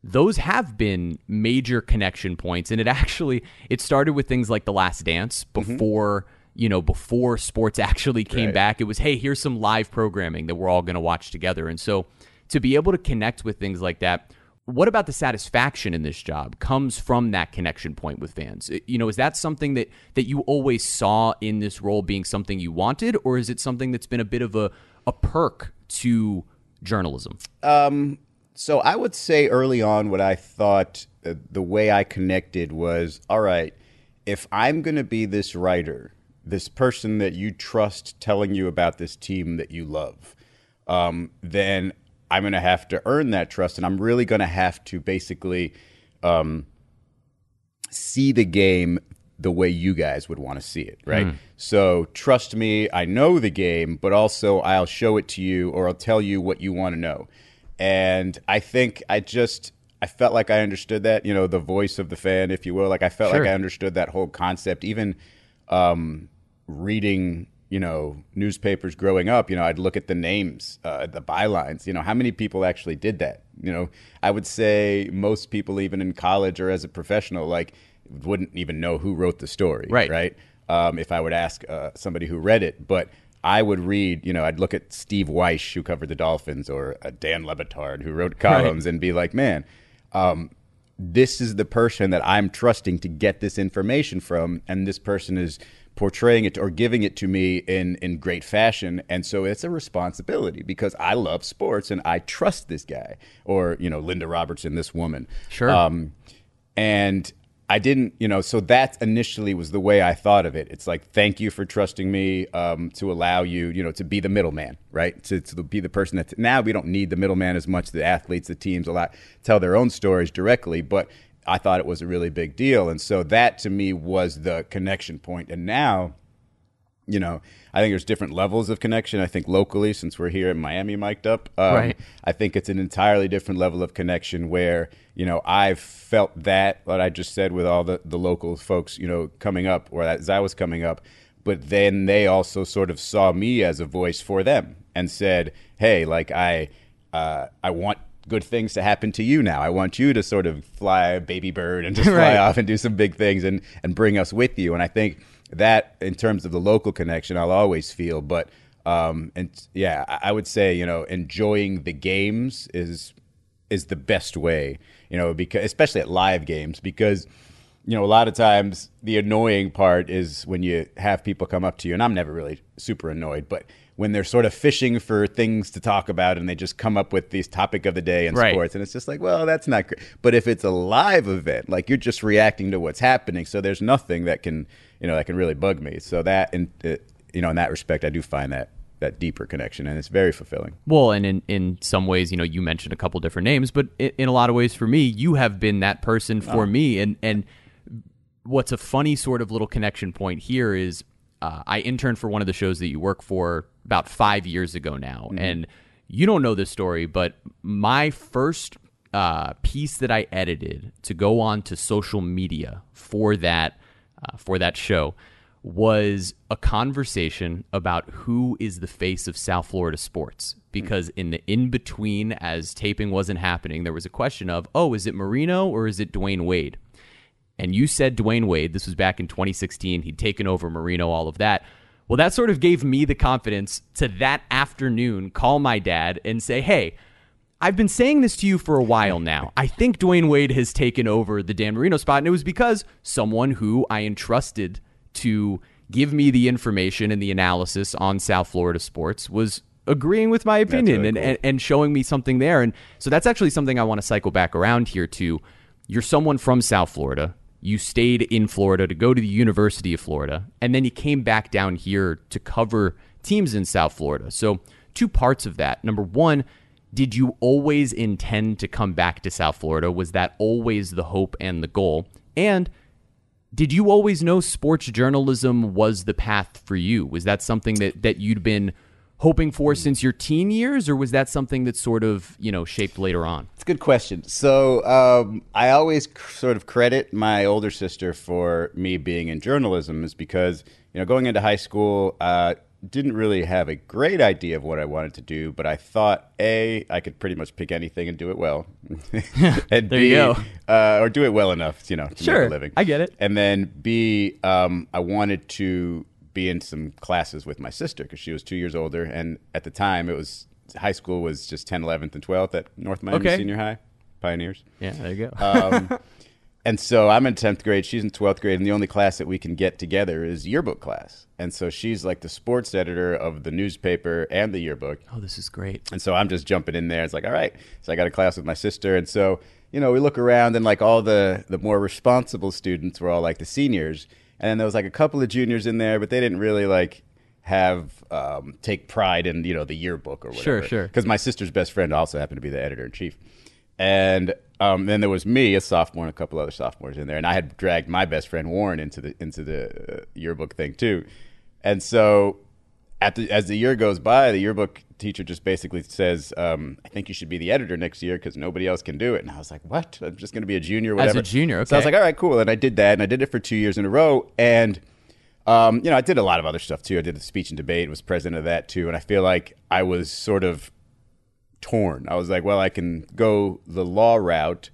those have been major connection points and it actually it started with things like the last dance mm-hmm. before you know before sports (laughs) actually came Right. back it was hey here's some live programming that we're all going to watch together and so to be able to connect with things like that what about the satisfaction in this job comes from that connection point with fans? You know is that something that that you always saw in this role being something you wanted or is it something that's been a bit of a a perk to journalism? So I would say early on, what I thought uh, the way I connected was all right, if I'm going to be this writer, this person that you trust telling you about this team that you love, um, then I'm going to have to earn that trust. And I'm really going to have to basically um, see the game the way you guys would want to see it, right? So trust me, I know the game, but also I'll show it to you or I'll tell you what you want to know. And I think I just I felt like I understood that, you know, the voice of the fan, if you will. Like I felt Sure. like I understood that whole concept. Even um, reading, you know, newspapers growing up, you know, I'd look at the names, uh, the bylines. You know, how many people actually did that? You know, I would say most people, even in college or as a professional, like wouldn't even know who wrote the story, Right. Right. Um, if I would ask uh, somebody who read it, but I would read, you know, I'd look at Steve Weish, who covered the Dolphins, or uh, Dan Le Batard, who wrote columns, and be like, man, um, this is the person that I'm trusting to get this information from, and this person is portraying it or giving it to me in in great fashion and so it's a responsibility because I love sports and I trust this guy or you know Linda Robertson this woman Sure. um and I didn't, you know, so that initially was the way I thought of it. It's like, thank you for trusting me um, to allow you, you know, to be the middleman, right? To, to be the person that now we don't need the middleman as much. The athletes, the teams, a lot tell their own stories directly, but I thought it was a really big deal. And so that to me was the connection point. And now, you know, I think there's different levels of connection. I think locally, since we're here in Miami, mic'd up, um, Right. I think it's an entirely different level of connection where, you know, I've felt that, what I just said with all the, the local folks, you know, coming up, or as I was coming up, but then they also sort of saw me as a voice for them and said, hey, like, I, uh, I want good things to happen to you now. I want you to sort of fly a baby bird and just (laughs) fly Right. off and do some big things and, and bring us with you. And I think that in terms of the local connection, I'll always feel. But um, and yeah, I I would say you know enjoying the games is is the best way. You know, because especially at live games because you know, a lot of times the annoying part is when you have people come up to you, and I'm never really super annoyed, but when they're sort of fishing for things to talk about and they just come up with these topic of the day in Right. sports, and it's just like, well, that's not great. But if it's a live event, like you're just reacting to what's happening, so there's nothing that can, you know, that can really bug me. So that, in, uh, you know, in that respect, I do find that that deeper connection, and it's very fulfilling. Well, and in, in some ways, you know, you mentioned a couple different names, but in, in a lot of ways for me, you have been that person for me. And, and what's a funny sort of little connection point here is uh, I interned for one of the shows that you work for about five years ago now. And you don't know this story, but my first uh, piece that I edited to go on to social media for that uh, for that show was a conversation about who is the face of South Florida sports. Because in the in between, as taping wasn't happening, there was a question of, oh, is it Marino or is it Dwyane Wade? And you said Dwyane Wade. This was back in 2016. He'd taken over Marino, all of that. Well, that sort of gave me the confidence to that afternoon call my dad and say, hey, I've been saying this to you for a while now. I think Dwyane Wade has taken over the Dan Marino spot, and it was because someone who I entrusted to give me the information and the analysis on South Florida sports was agreeing with my opinion really and, cool. and, and showing me something there. And so that's actually something I want to cycle back around here to. You're someone from South Florida. You stayed in Florida to go to the University of Florida, and then you came back down here to cover teams in South Florida. So, two parts of that. Number one, did you always intend to come back to South Florida? Was that always the hope and the goal? And did you always know sports journalism was the path for you? Was that something that, that you'd been hoping for since your teen years, or was that something that sort of, you know, shaped later on? It's a good question. So um, I always c- sort of credit my older sister for me being in journalism, is because you know going into high school, uh, didn't really have a great idea of what I wanted to do, but I thought a I could pretty much pick anything and do it well, (laughs) and There B, you go. Uh, or do it well enough, you know, to Sure, make a living. I get it. And then B, um, I wanted to be in some classes with my sister because she was two years older, and at the time it was high school was just 10th, 11th, and 12th at North Miami Okay. Senior High, Pioneers. Yeah, there you go. (laughs) Um, and so I'm in 10th grade, she's in 12th grade, and the only class that we can get together is yearbook class. And so she's like the sports editor of the newspaper and the yearbook. oh, this is great. And so I'm just jumping in there. It's like, all right. So I got a class with my sister. And so, you know, we look around and like all the, the more responsible students were all like the seniors. And then there was like a couple of juniors in there, but they didn't really like have um, take pride in, you know, the yearbook or whatever. Sure, sure. Because my sister's best friend also happened to be the editor in chief. And um, then there was me, a sophomore, and a couple other sophomores in there, and I had dragged my best friend Warren into the into the uh, yearbook thing too. And so, at the, as the year goes by, the yearbook teacher just basically says, um, "I think you should be the editor next year because nobody else can do it." And I was like, "What? I'm just going to be a junior, As a whatever." junior, So I was like, "All right, cool." And I did that, and I did it for two years in a row, and. Um, you know, I did a lot of other stuff too. I did the speech and debate, was president of that too, and I feel like I was sort of torn. I was like, well, I can go the law route,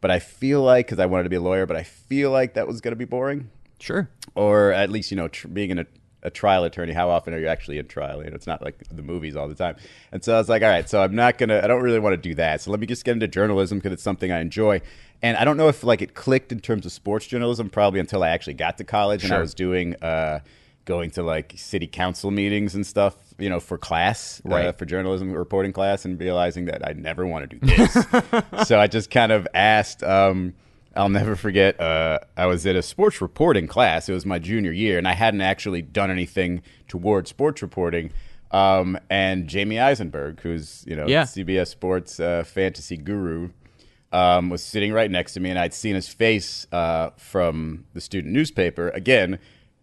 but I feel like because I wanted to be a lawyer, but I feel like that was going to be boring, Sure. or at least you know, tr- being in a, a trial attorney. How often are you actually in trial? You know, it's not like the movies all the time. And so I was like, all right, so I'm not gonna. I don't really want to do that. So let me just get into journalism because it's something I enjoy. And I don't know if like it clicked in terms of sports journalism probably until I actually got to college and I was doing. Uh, going to like city council meetings and stuff you know for class uh, for journalism reporting class and realizing that i never want to do this (laughs) so i just kind of asked um, i'll never forget uh, i was at a sports reporting class it was my junior year and i hadn't actually done anything toward sports reporting um, and jamie eisenberg who's you know Yeah. cbs sports uh, fantasy guru um, was sitting right next to me, and I'd seen his face uh, from the student newspaper. Again,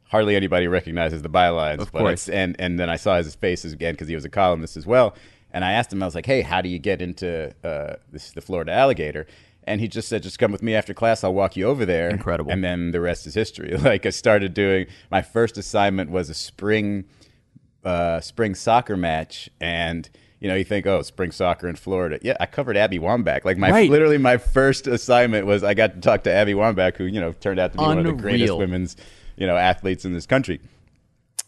hardly anybody recognizes the bylines, Of but course. and and then I saw his face again because he was a columnist as well. And I asked him, I was like, "Hey, how do you get into uh, this, the Florida Alligator?" And he just said, "Just come with me after class. I'll walk you over there." Incredible. And then the rest is history. (laughs) Like I started doing my first assignment was a spring uh, spring soccer match, and you know you think, oh, spring soccer in Florida. Yeah, I covered Abby Wambach. Like my Right. literally my first assignment was I got to talk to Abby Wambach, who you know turned out to be one of the greatest women's you know athletes in this country.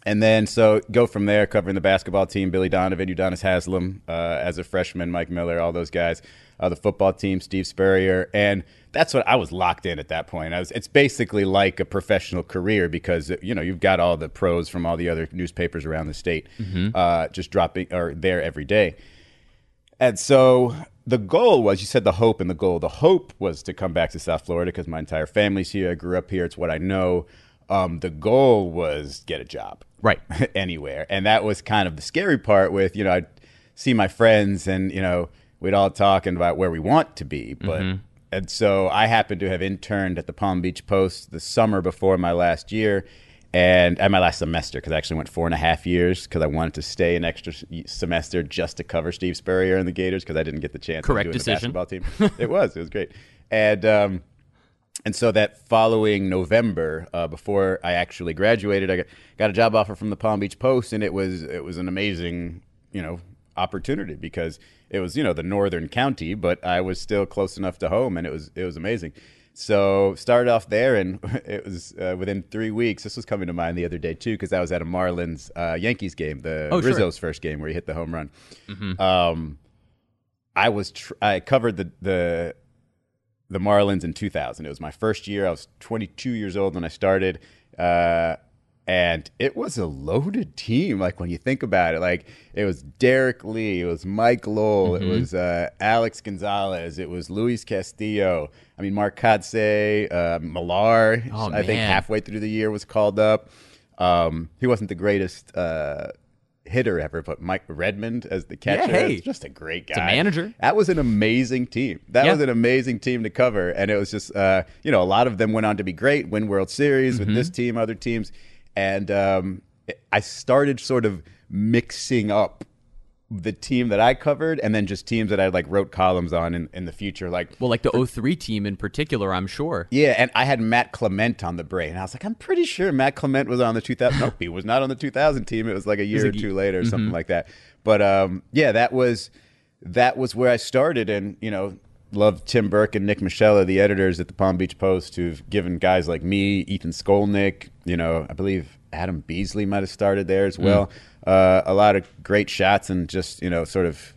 And then so go from there, covering the basketball team, Billy Donovan, Udonis Haslem uh, as a freshman, Mike Miller, all those guys, uh, the football team, Steve Spurrier, and that's what I was locked in at that point. I was, it's basically like a professional career because you know you've got all the pros from all the other newspapers around the state, uh, just dropping or there every day. And so the goal was you said the hope and the goal. The hope was to come back to South Florida because my entire family's here. I grew up here. It's what I know. Um, the goal was get a job Right. (laughs) anywhere, and that was kind of the scary part. With you know, I'd see my friends, and you know, we'd all talking about where we want to be, but. And so I happened to have interned at the Palm Beach Post the summer before my last year, and at my last semester because I actually went four and a half years because I wanted to stay an extra semester just to cover Steve Spurrier and the Gators because I didn't get the chance. Correct of doing decision. The basketball team. (laughs) it was. It was great, and um, and so that following November, uh, before I actually graduated, I got, got a job offer from the Palm Beach Post, and it was it was an amazing, you know, opportunity because it was you know the northern county, but I was still close enough to home, and it was it was amazing. So started off there, and (laughs) it was uh, within three weeks. This was coming to mind the other day too, because I was at a Marlins uh, Yankees game, the Oh, sure. First game where he hit the home run. Um, I was tr- I covered the the the Marlins in 2000. It was my first year. I was 22 years old when I started. Uh, and it was a loaded team. Like when you think about it, like it was Derrek Lee, it was Mike Lowell, it was uh, Alex Gonzalez, it was Luis Castillo. I mean, Mark Kotsay, uh, Millar. Oh, I think halfway through the year was called up. Um, he wasn't the greatest uh, hitter ever, but Mike Redmond as the catcher, hey. just a great guy. a manager. That was an amazing team. That Yeah. was an amazing team to cover, and it was just uh, you know a lot of them went on to be great, win World Series with Mm-hmm. this team, other teams, and um, I started sort of mixing up the team that I covered, and then just teams that I like wrote columns on in, in the future, like. Well, like the 03 team in particular, I'm sure. Yeah, and I had Matt Clement on the brain. And I was like, I'm pretty sure Matt Clement was on the 2000. (laughs) nope, he was not on the 2000 team. It was like a year or like- two later, or something like that. But um, yeah, that was that was where I started, and you know, love Tim Burke and Nick Michella, the editors at the Palm Beach Post, who've given guys like me, Ethan Skolnick, you know, I believe Adam Beasley might have started there as well. Uh, a lot of great shots and just you know, sort of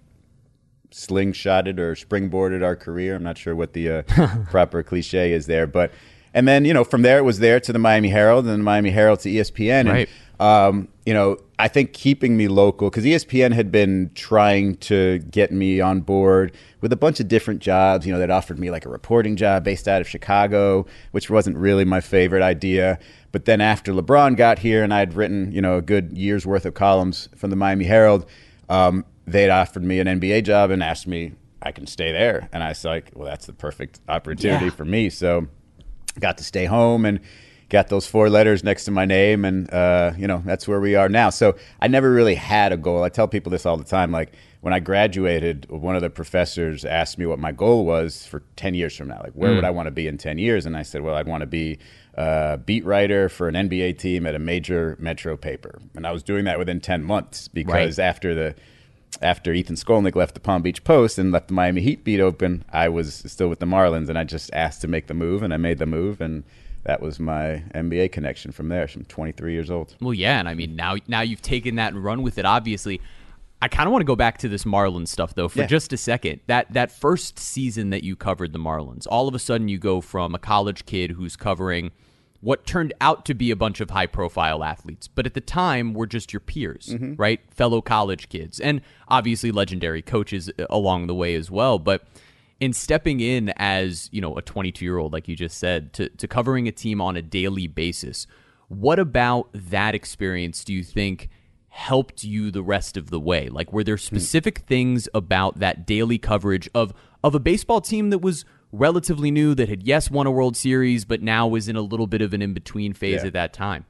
slingshotted or springboarded our career. I'm not sure what the uh, (laughs) proper cliche is there, but and then you know from there it was there to the Miami Herald and the Miami Herald to ESPN. Right. And, um, you know, I think keeping me local because ESPN had been trying to get me on board with a bunch of different jobs. You know, they'd offered me like a reporting job based out of Chicago, which wasn't really my favorite idea. But then after LeBron got here and I'd written, you know, a good year's worth of columns from the Miami Herald, um, they'd offered me an NBA job and asked me I can stay there. And I was like, well, that's the perfect opportunity Yeah. for me. So got to stay home and got those four letters next to my name and uh, you know that's where we are now. So i never really had a goal. I tell people this all the time like when i graduated one of the professors asked me what my goal was for 10 years from now. Like where would i want to be in 10 years? And i said well i'd want to be a beat writer for an nba team at a major metro paper. And i was doing that within 10 months because after the after Ethan Skolnick left the Palm Beach Post and left the Miami Heat beat open, I was still with the Marlins, and I just asked to make the move, and I made the move, and that was my NBA connection from there. I'm 23 years old. Well, yeah, and I mean now now you've taken that and run with it. Obviously, I kind of want to go back to this Marlins stuff though for Yeah. just a second. That that first season that you covered the Marlins, all of a sudden you go from a college kid who's covering what turned out to be a bunch of high profile athletes, but at the time were just your peers, right? Fellow college kids, and obviously legendary coaches uh, along the way as well. But in stepping in as you know a 22 year old, like you just said, to to covering a team on a daily basis, what about that experience do you think? helped you the rest of the way? Like were there specific things about that daily coverage of of a baseball team that was relatively new that had yes won a World Series but now was in a little bit of an in-between phase Yeah. at that time?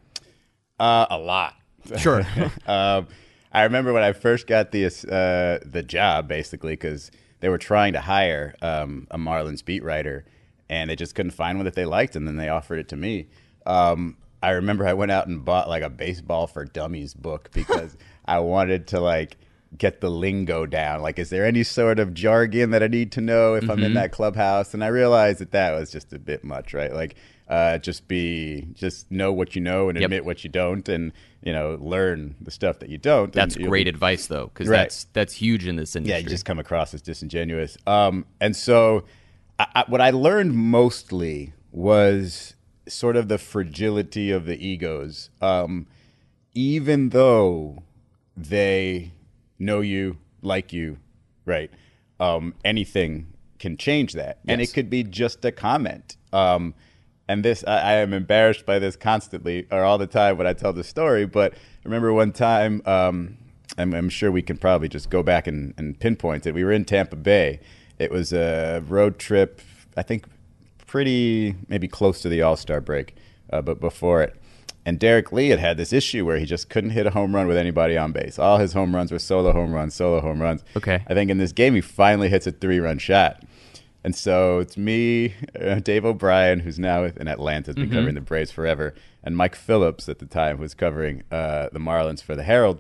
Uh, a lot. (laughs) Sure. (laughs) um, I remember when I first got the uh, the job, basically, because they were trying to hire um, a Marlins beat writer, and they just couldn't find one that they liked, and then they offered it to me. Um, I remember I went out and bought like a baseball for dummies book because (laughs) I wanted to like get the lingo down. Like, is there any sort of jargon that I need to know if I'm in that clubhouse? And I realized that that was just a bit much, right? Like, Uh, just be, just know what you know and Yep. admit what you don't, and you know, learn the stuff that you don't. That's great be- advice, though, because Right. that's that's huge in this industry. yeah, you just come across as disingenuous. Um, and so, I, I, what I learned mostly was sort of the fragility of the egos. Um, even though they know you, like you, right? Um, anything can change that, and it could be just a comment. Um, and this, I, I am embarrassed by this constantly or all the time when I tell this story. But I remember one time, um, I'm, I'm sure we can probably just go back and, and pinpoint it. We were in Tampa Bay. It was a road trip, I think, pretty maybe close to the All Star break, uh, but before it. And Derrek Lee had had this issue where he just couldn't hit a home run with anybody on base. All his home runs were solo home runs, solo home runs. Okay. I think in this game he finally hits a three run shot. And so it's me, uh, Dave O'Brien, who's now in Atlanta, has been covering the Braves forever, and Mike Phillips at the time was covering uh, the Marlins for the Herald.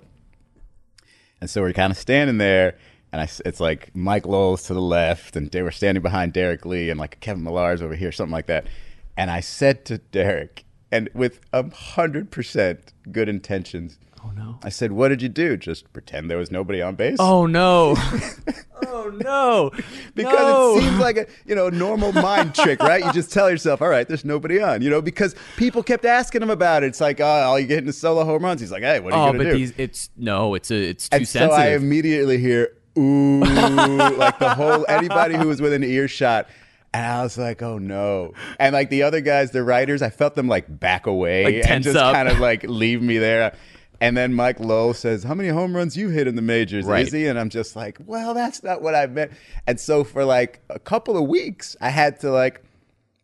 And so we're kind of standing there, and I it's like Mike Lowell's to the left, and they were standing behind Derrek Lee, and like Kevin Millar's over here, something like that. And I said to Derrek, and with a hundred percent good intentions, oh no! I said, "What did you do? Just pretend there was nobody on base?" Oh no! (laughs) oh no! because No. it seems like a you know normal mind trick, right? You just tell yourself, all right, there's nobody on, you know, because people kept asking him about it. It's like, oh, all you getting is solo home runs. He's like, hey, what are you Oh, gonna but do? these it's no, it's a it's too and so. I immediately hear ooh, like the whole anybody who was within earshot. And I was like, oh no. And like the other guys, the writers, I felt them like back away Like and tense just up. kind of like (laughs) leave me there. And then Mike Lowell says, How many home runs you hit in the majors, Right. Izzy? And I'm just like, Well, that's not what I meant. And so for like a couple of weeks, I had to like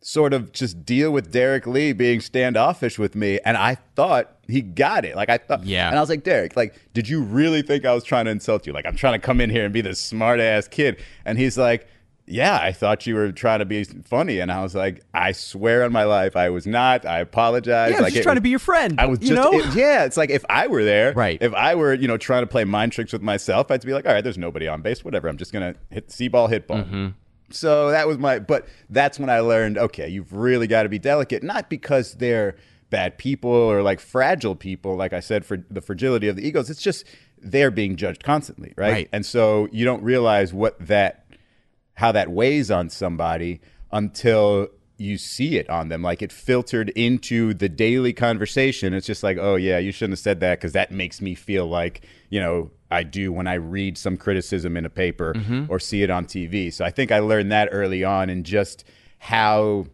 sort of just deal with Derrek Lee being standoffish with me. And I thought he got it. Like I thought Yeah. And I was like, Derrek, like, did you really think I was trying to insult you? Like I'm trying to come in here and be this smart ass kid. And he's like, yeah, I thought you were trying to be funny, and I was like, I swear on my life, I was not. I apologize. yeah, I was like just trying was- to be your friend. I was you just, know. it- yeah. It's like if I were there, Right. If I were, you know, trying to play mind tricks with myself, I'd be like, all right, there's nobody on base, whatever. I'm just gonna hit see ball, hit ball. Mm-hmm. So that was my, but that's when I learned, okay, you've really got to be delicate, not because they're bad people or like fragile people, like I said, for the fragility of the egos. It's just they're being judged constantly, right? Right. And so you don't realize what that how that weighs on somebody until you see it on them. Like it filtered into the daily conversation. It's just like oh yeah you shouldn't have said that because that makes me feel like you know i do when i read some criticism in a paper mm-hmm. or see it on tv so i think i learned that early on and just how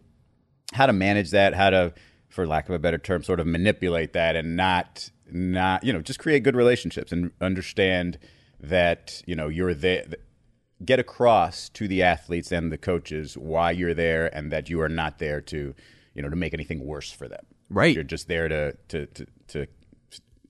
how to manage that how to for lack of a better term sort of manipulate that and not not you know just create good relationships and understand that you know you're there get across to the athletes and the coaches why you're there and that you are not there to you know to make anything worse for them Right. you're just there to to to to,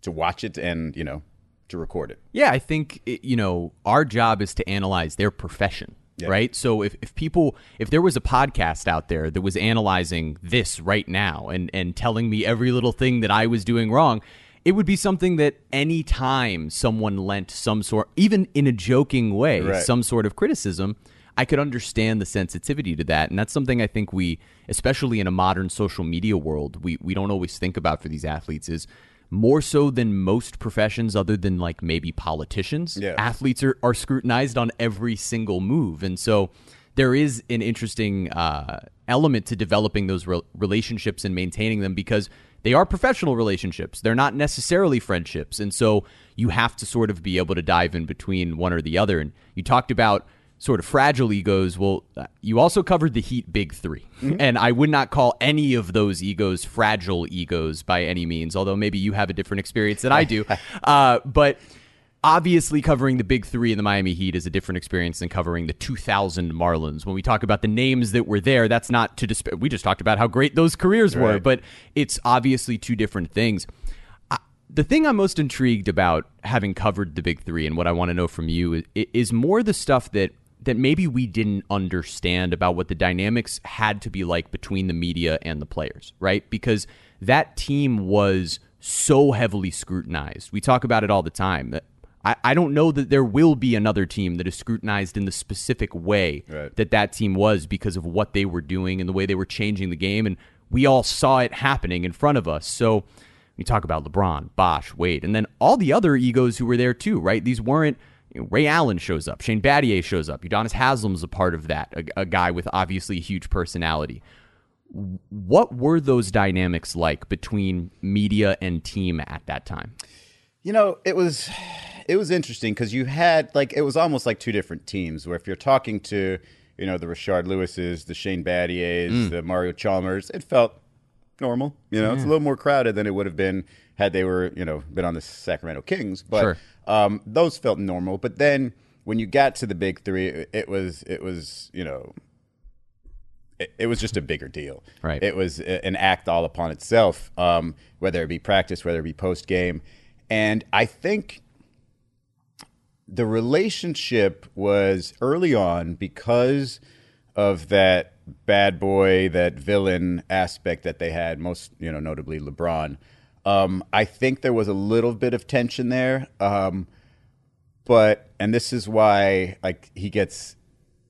to watch it and you know to record it Yeah, I think it- you know our job is to analyze their profession, right? So if, if people if there was a podcast out there that was analyzing this right now and and telling me every little thing that I was doing wrong, it would be something that any time someone lent some sort even in a joking way, Right. some sort of criticism, I could understand the sensitivity to that. And that's something I think we especially in a modern social media world, we we don't always think about for these athletes is more so than most professions other than like maybe politicians Yeah. athletes are, are scrutinized on every single move and so there is an interesting uh, element to developing those re- relationships and maintaining them because they are professional relationships. They're not necessarily friendships. And so you have to sort of be able to dive in between one or the other. And you talked about sort of fragile egos. Well uh, you also covered the heat big 3 and i would not call any of those egos fragile egos by any means although maybe you have a different experience than i do. (laughs) Uh, but obviously covering the big three in the Miami Heat is a different experience than covering the 2000 Marlins. When we talk about the names that were there, that's not to despair. We just talked about how great those careers were, but it's obviously two different things. I, the thing I'm most intrigued about having covered the big three and what I want to know from you is, is more the stuff that that maybe we didn't understand about what the dynamics had to be like between the media and the players, right? Because that team was so heavily scrutinized. We talk about it all the time. I, I don't know that there will be another team that is scrutinized in the specific way Right. that that team was because of what they were doing and the way they were changing the game and we all saw it happening in front of us. So we talk about LeBron, Bosh, Wade, and then all the other egos who were there too, right? These weren't you know, Ray Allen shows up, Shane Battier shows up, Udonis Haslem's a part of that, a, a guy with obviously a huge personality. What were those dynamics like between media and team at that time? You know, it was it was interesting because you had like it was almost like two different teams. Where if you're talking to you know the Rashard Lewises, the Shane Battiers, mm. the Mario Chalmers, it felt normal. You know, yeah. it's a little more crowded than it would have been had they were you know been on the Sacramento Kings, but sure. um, those felt normal. But then when you got to the big three, it was it was you know it, it, was just a bigger deal. Right. It was an act all upon itself, um, whether it be practice, whether it be post game. And I think the relationship was early on because of that bad boy, that villain aspect that they had, most, you know, notably LeBron. Um, I think there was a little bit of tension there. Um, but, and this is why, like, he gets,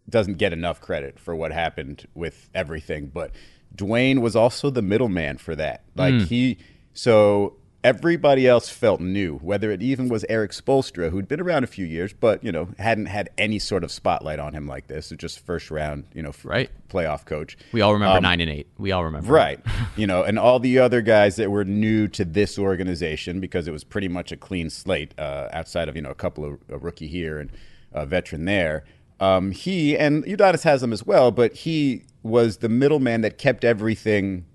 doesn't get enough credit for what happened with everything. But Dwyane was also the middleman for that. Like, mm. he, so everybody else felt new, whether it even was Erik Spoelstra, who'd been around a few years, but you know hadn't had any sort of spotlight on him like this. Just first round, you know, right playoff coach. We all remember um, nine and eight. We all remember, right? you know, and all the other guys that were new to this organization because it was pretty much a clean slate uh, outside of you know a couple of a rookie here and a veteran there. Um, he and Udonis Haslem as well, but he was the middleman that kept everything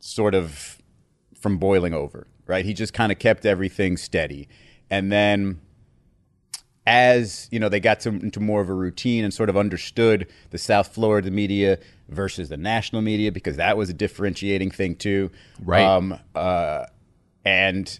sort of from boiling over, right? He just kind of kept everything steady. And then as, you know, they got to, into more of a routine and sort of understood the South Florida media versus the national media because that was a differentiating thing too. Right. Um, uh, and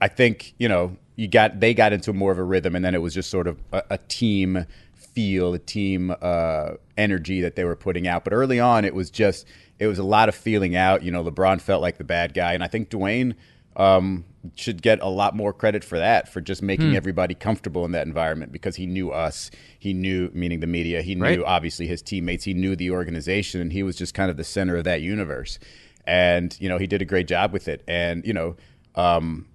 I think, you know, you got they got into more of a rhythm and then it was just sort of a, a team feel, a team uh, energy that they were putting out. But early on, it was just it was a lot of feeling out. You know, LeBron felt like the bad guy, and I think Dwyane um, should get a lot more credit for that, for just making hmm. everybody comfortable in that environment because he knew us. He knew, meaning the media, he right. knew obviously his teammates, he knew the organization, and he was just kind of the center of that universe. And, you know, he did a great job with it. And, you know, um,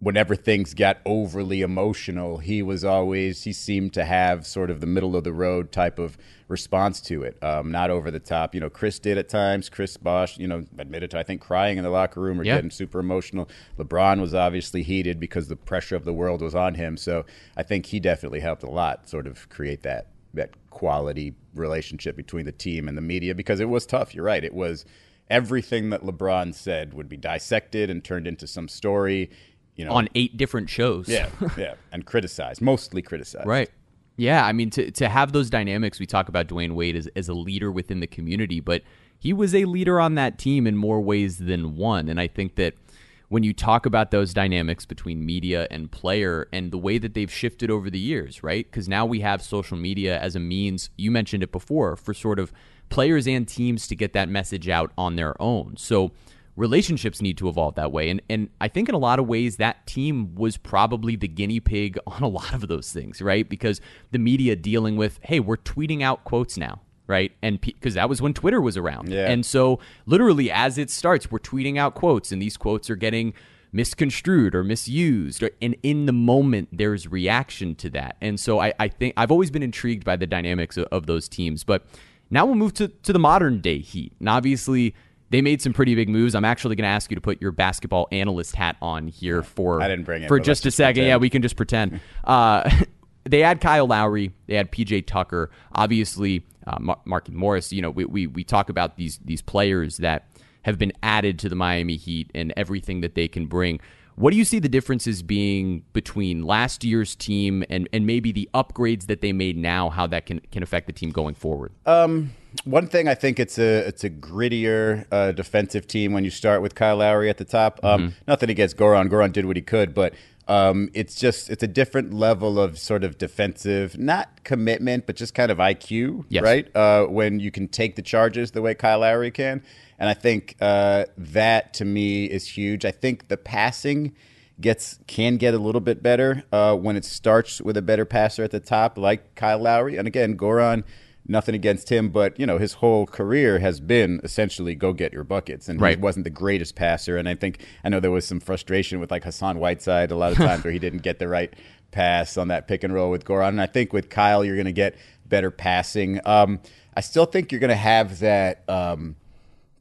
whenever things got overly emotional, he was always, he seemed to have sort of the middle of the road type of response to it, um, not over the top. You know, Chris did at times. Chris Bosh, you know, admitted to, I think, crying in the locker room or yeah. getting super emotional. LeBron was obviously heated because the pressure of the world was on him. So I think he definitely helped a lot sort of create that. That quality relationship between the team and the media because it was tough. You're right. It was everything that LeBron said would be dissected and turned into some story you know, on eight different shows. Yeah, (laughs) yeah, and criticized, mostly criticized. Right. Yeah, I mean to to have those dynamics, we talk about Dwyane Wade as as a leader within the community, but he was a leader on that team in more ways than one, and I think that when you talk about those dynamics between media and player and the way that they've shifted over the years, right? Because now we have social media as a means, you mentioned it before, for sort of players and teams to get that message out on their own. So relationships need to evolve that way. And and I think in a lot of ways that team was probably the guinea pig (laughs) on a lot of those things, right? Because the media dealing with, hey, we're tweeting out quotes now. Right. And because that was when Twitter was around. Yeah. And so, literally, as it starts, we're tweeting out quotes, and these quotes are getting misconstrued or misused. And in the moment, there's reaction to that. And so, I, I think I've always been intrigued by the dynamics of, of those teams. But now we'll move to, to the modern day Heat. And obviously, they made some pretty big moves. I'm actually going to ask you to put your basketball analyst hat on here for I didn't bring it for just a second. Pretend. Yeah, we can just pretend. (laughs) uh, (laughs) they had Kyle Lowry, they had PJ Tucker, obviously uh, Mar- Markieff Morris. You know, we, we we talk about these these players that have been added to the Miami Heat and everything that they can bring. What do you see the differences being between last year's team and, and maybe the upgrades that they made now, how that can, can affect the team going forward? Um, one thing I think it's a it's a grittier uh, defensive team when you start with Kyle Lowry at the top. Um, mm-hmm. Nothing against Goron. Goran did what he could, but um, it's just it's a different level of sort of defensive, not commitment, but just kind of IQ, yes. right? Uh, when you can take the charges the way Kyle Lowry can, and I think uh, that to me is huge. I think the passing gets can get a little bit better uh, when it starts with a better passer at the top, like Kyle Lowry, and again, Goran nothing against him, but you know his whole career has been essentially go get your buckets, and Right. he wasn't the greatest passer. And I think I know there was some frustration with like Hassan Whiteside a lot of (laughs) times where he didn't get the right pass on that pick and roll with Goran. And I think with Kyle, you're going to get better passing. Um, I still think you're going to have that. Um,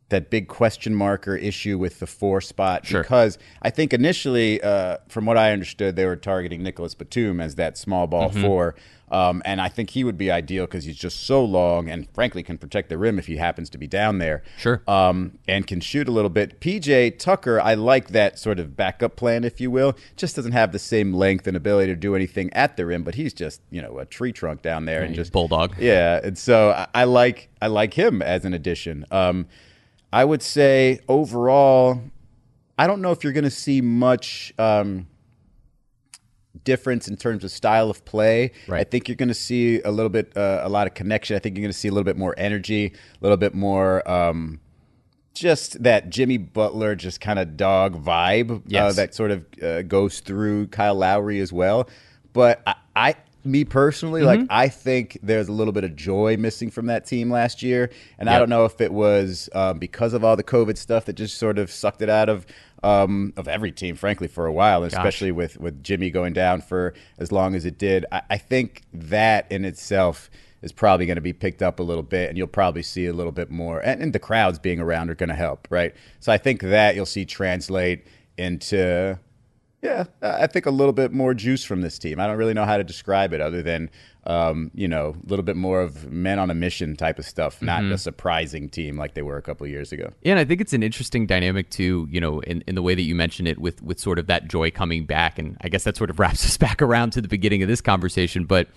that big question mark or issue with the four spot Sure. because I think initially, uh, from what I understood, they were targeting Nicolas Batum as that small ball Mm-hmm. four. Um, and I think he would be ideal because he's just so long and frankly can protect the rim if he happens to be down there. Sure. Um, and can shoot a little bit. PJ Tucker, I like that sort of backup plan, if you will. Just doesn't have the same length and ability to do anything at the rim, but he's just, you know, a tree trunk down there and he's just bulldog. yeah, and so I, I like I like him as an addition. Um, I would say overall, I don't know if you're going to see much um, difference in terms of style of play. Right. I think you're going to see a little bit, uh, a lot of connection. I think you're going to see a little bit more energy, a little bit more. Um, just that Jimmy Butler, just kind of dog vibe uh, that sort of uh, goes through Kyle Lowry as well. But I, I me personally, like Mm-hmm. I think there's a little bit of joy missing from that team last year, and I don't know if it was um, because of all the COVID stuff that just sort of sucked it out of um, of every team, frankly, for a while, especially with with Jimmy going down for as long as it did. I, I think that in itself is probably going to be picked up a little bit, and you'll probably see a little bit more. And, and the crowds being around are going to help, right? So I think that you'll see translate into, yeah, I think a little bit more juice from this team. I don't really know how to describe it other than, um, you know, a little bit more of men on a mission type of stuff, not a surprising team like they were a couple years ago. Yeah, and I think it's an interesting dynamic too, you know, in, in the way that you mentioned it with with sort of that joy coming back. And I guess that sort of (laughs) wraps us back around to the beginning of this conversation. But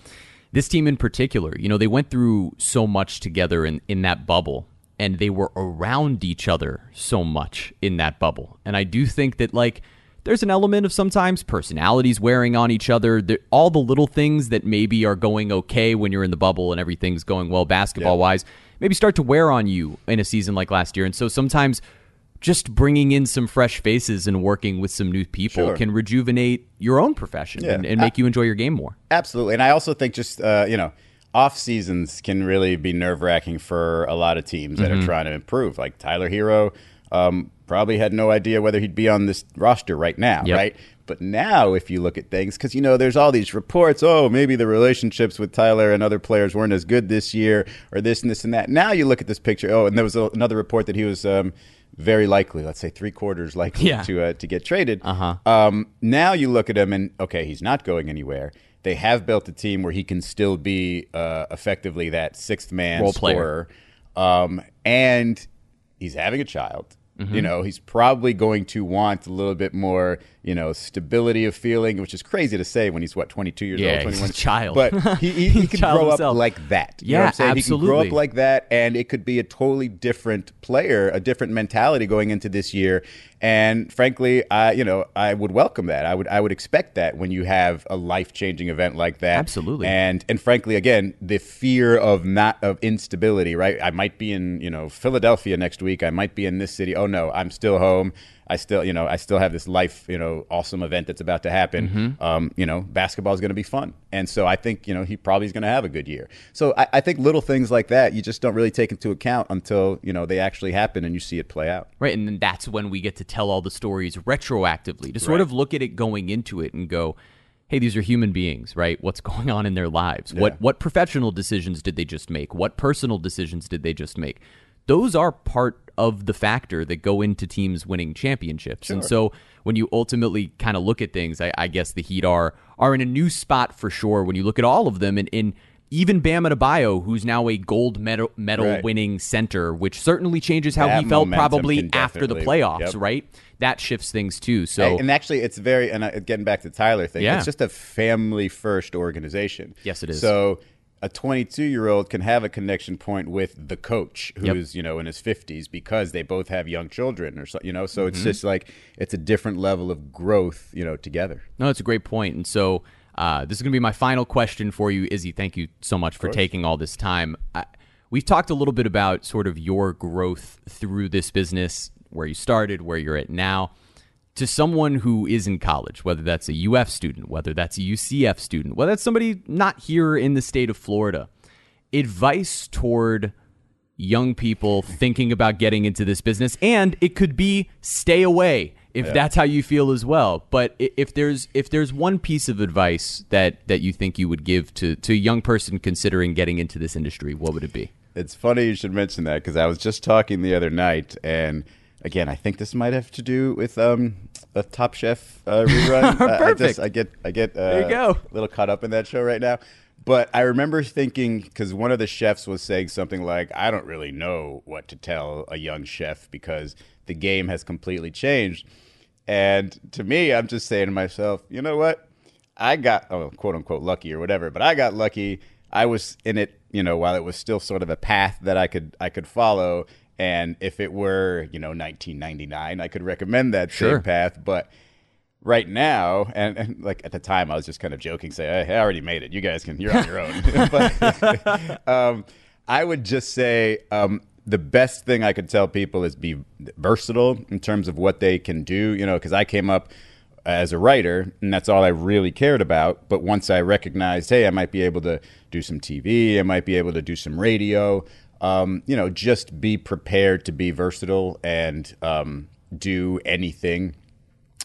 this team in particular, you know, they went through so much together in, in that bubble and they were around each other so much in that bubble. And I do think that like there's an element of sometimes personalities wearing on each other. All the little things that maybe are going okay when you're in the bubble and everything's going well basketball wise, maybe start to wear on you in a season like last year. And so sometimes just bringing in some fresh faces and working with some new people Sure. can rejuvenate your own profession Yeah. and, and make you enjoy your game more. Absolutely, and I also think just uh, you know, off seasons can really be nerve wracking for a lot of teams that Mm-hmm. are trying to improve. Like Tyler Herro, um, probably had no idea whether he'd be on this roster right now, Yep. right? But now, if you look at things, because you know, there's all these reports. Oh, maybe the relationships with Tyler and other players weren't as good this year, or this and this and that. Now you look at this picture. Oh, and there was a, another report that he was um, very likely, let's say three quarters likely Yeah. to uh, to get traded. Uh-huh. Um, now you look at him and okay, he's not going anywhere. They have built a team where he can still be uh, effectively that sixth man Role player. scorer, um, and he's having a child. Mm-hmm. You know, he's probably going to want a little bit more, you know, stability of feeling, which is crazy to say when he's what, 22 years Yeah, old, he's 21. a child. But he, he, he (laughs) can grow up like that. You know Yeah, what I'm saying? He can grow up like that, and it could be a totally different player, a different mentality going into this year. And frankly, I, you know, I would welcome that. I would, I would expect that when you have a life changing event like that. Absolutely. And and frankly, again, the fear of not of instability. Right. I might be in you know Philadelphia next week. I might be in this city. Oh no, I'm still home. I still, you know, I still have this life, you know, awesome event that's about to happen. Mm-hmm. Um, you know, basketball is going to be fun, and so I think, you know, he probably is going to have a good year. So I, I think little things like that you just don't really take into account until you know they actually happen and you see it play out. Right. And then that's when we get to tell all the stories retroactively to sort Right. of look at it going into it and go, hey, these are human beings, right? What's going on in their lives? What what professional decisions did they just make? What personal decisions did they just make? Those are part of the factor that go into teams winning championships. And so when you ultimately kind of look at things, I, I guess the Heat are are in a new spot for sure when you look at all of them and in even Bam Adebayo, who's now a gold medal, medal Right. winning center, which certainly changes how That he felt probably after the playoffs, yep. right? That shifts things too. So and actually, it's very and uh, getting back to Tyler thing. Yeah. It's just a family first organization. Yes, it is. So a 22 year old can have a connection point with the coach who's Yep. you know in his 50s because they both have young children or so you know. So Mm-hmm. it's just like it's a different level of growth you know together. No, that's a great point. And so uh, this is going to be my final question for you, Izzy. Thank you so much for taking all this time. I, we've talked a little bit about sort of your growth through this business, where you started, where you're at now. To someone who is in college, whether that's a UF student, whether that's a UCF student, whether that's somebody not here in the state of Florida, advice toward young people thinking about getting into this business. And it could be stay away if yeah. that's how you feel as well. But if there's if there's one piece of advice that that you think you would give to to a young person considering getting into this industry what would it be? It's funny you should mention that because i was just talking the other night and again i think this might have to do with um a top chef uh, rerun Perfect. (laughs) I, I, just, I get i get uh, there you go a little caught up in that show right now but I remember thinking because one of the chefs was saying something like, "I don't really know what to tell a young chef because the game has completely changed." And to me, I'm just saying to myself, you know what? I got oh, quote unquote lucky or whatever, but I got lucky. I was in it, you know, while it was still sort of a path that I could I could follow. And if it were, you know, 1999, I could recommend that sure. same path. But right now, and, and, like at the time, I was just kind of joking, say, hey, I already made it. You guys can, you're on your own. (laughs) but (laughs) um, I would just say um, the best thing I could tell people is be versatile in terms of what they can do, you know, because I came up as a writer and that's all I really cared about. But once I recognized, hey, I might be able to do some TV, I might be able to do some radio. Um, you know, just be prepared to be versatile and um, do anything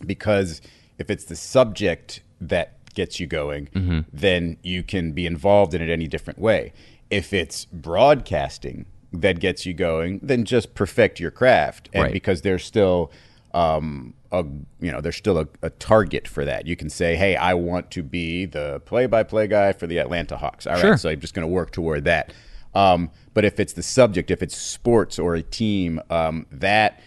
because if it's the subject that gets you going, mm-hmm. then you can be involved in it any different way. If it's broadcasting that gets you going, then just perfect your craft. And right. because there's still um, a you know there's still a, a, target for that. You can say, hey, I want to be the play-by-play guy for the Atlanta Hawks. All sure. right, so I'm just going to work toward that. Um, but if it's the subject, if it's sports or a team, um, that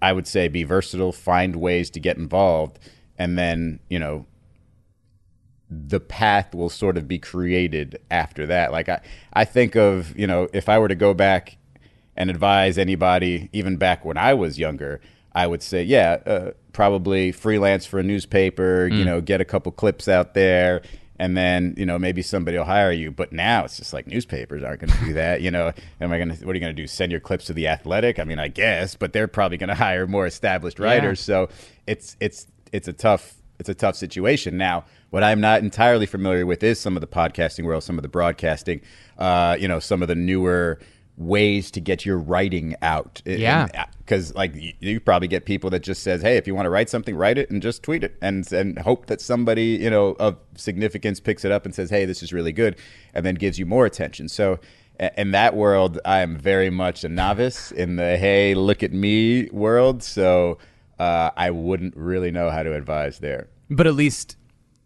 I would say be versatile, find ways to get involved, and then, you know, the path will sort of be created after that. Like I, I think of, you know, if I were to go back and advise anybody, even back when I was younger, I would say, yeah, uh, probably freelance for a newspaper, mm. you know, get a couple clips out there, and then you know maybe somebody will hire you. But now it's just like newspapers aren't going to do that. You know, am I going to? What are you going to do? Send your clips to the Athletic? I mean, I guess, but they're probably going (laughs) to hire more established writers. Yeah. So it's it's it's a tough it's a tough situation now. What I'm not entirely familiar with is some of the podcasting world, some of the broadcasting, uh, you know, some of the newer ways to get your writing out. Yeah. Because like you, probably get people that just says, "Hey, if you want to write something, write it and just tweet it," and and hope that somebody you know of significance picks it up and says, "Hey, this is really good," and then gives you more attention. So. In that world, I am very much a novice in the "Hey, look at me" world. So uh, I wouldn't really know how to advise there. But at least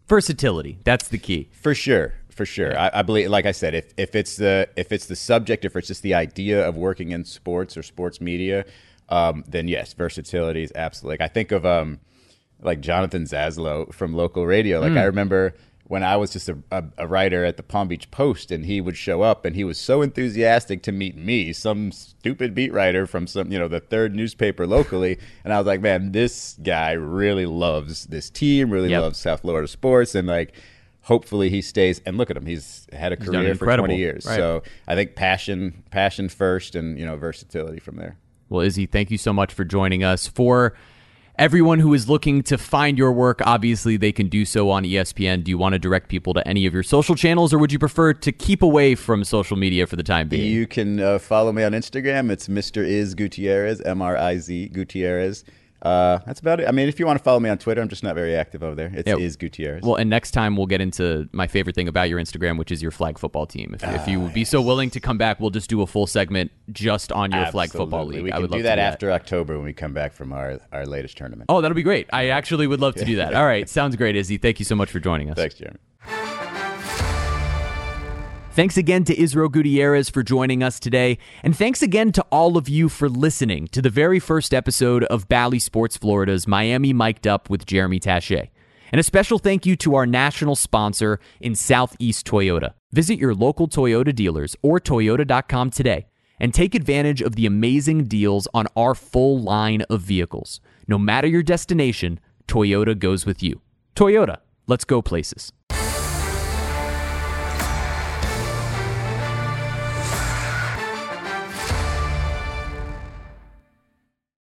versatility. That's the key. For sure for sure. I, I, believe, like I said, if, if it's the if it's the subject, if it's just the idea of working in sports or sports media, um, then yes, versatility is absolutely. Like I think of um, like Jonathan Zaslow from local radio. Like mm. I remember when I was just a, a, a, writer at the Palm Beach Post, and he would show up, and he was so enthusiastic to meet me, some stupid beat writer from some, you know, the third newspaper locally, (laughs) and I was like, man, this guy really loves this team, really yep. loves South Florida sports, and like hopefully he stays and look at him he's had a career for 20 years. Right. so i think passion passion first and you know versatility from there. Well izzy thank you so much for joining us. For everyone who is looking to find your work obviously they can do so on espn do you want to direct people to any of your social channels or would you prefer to keep away from social media for the time being? You can uh, follow me on instagram. It's mr is gutierrez m-r-i-z gutierrez uh, that's about it. I mean, if you want to follow me on Twitter, I'm just not very active over there. It yeah. is Gutierrez. Well, and next time we'll get into my favorite thing about your Instagram, which is your flag football team. If, if you would be so willing to come back, we'll just do a full segment just on your Absolutely. flag football league. We I would do that, after October when we come back from our, our latest tournament. Oh, that'll be great. I actually would love to do that. (laughs) All right, sounds great, Izzy. Thank you so much for joining us. Thanks, Jeremy. Thanks again to Israel Gutierrez for joining us today. And thanks again to all of you for listening to the very first episode of Bally Sports Florida's Miami Mic'd Up with Jeremy Taché. And a special thank you to our national sponsor in Southeast Toyota. Visit your local Toyota dealers or Toyota.com today and take advantage of the amazing deals on our full line of vehicles. No matter your destination, Toyota goes with you. Toyota, let's go places.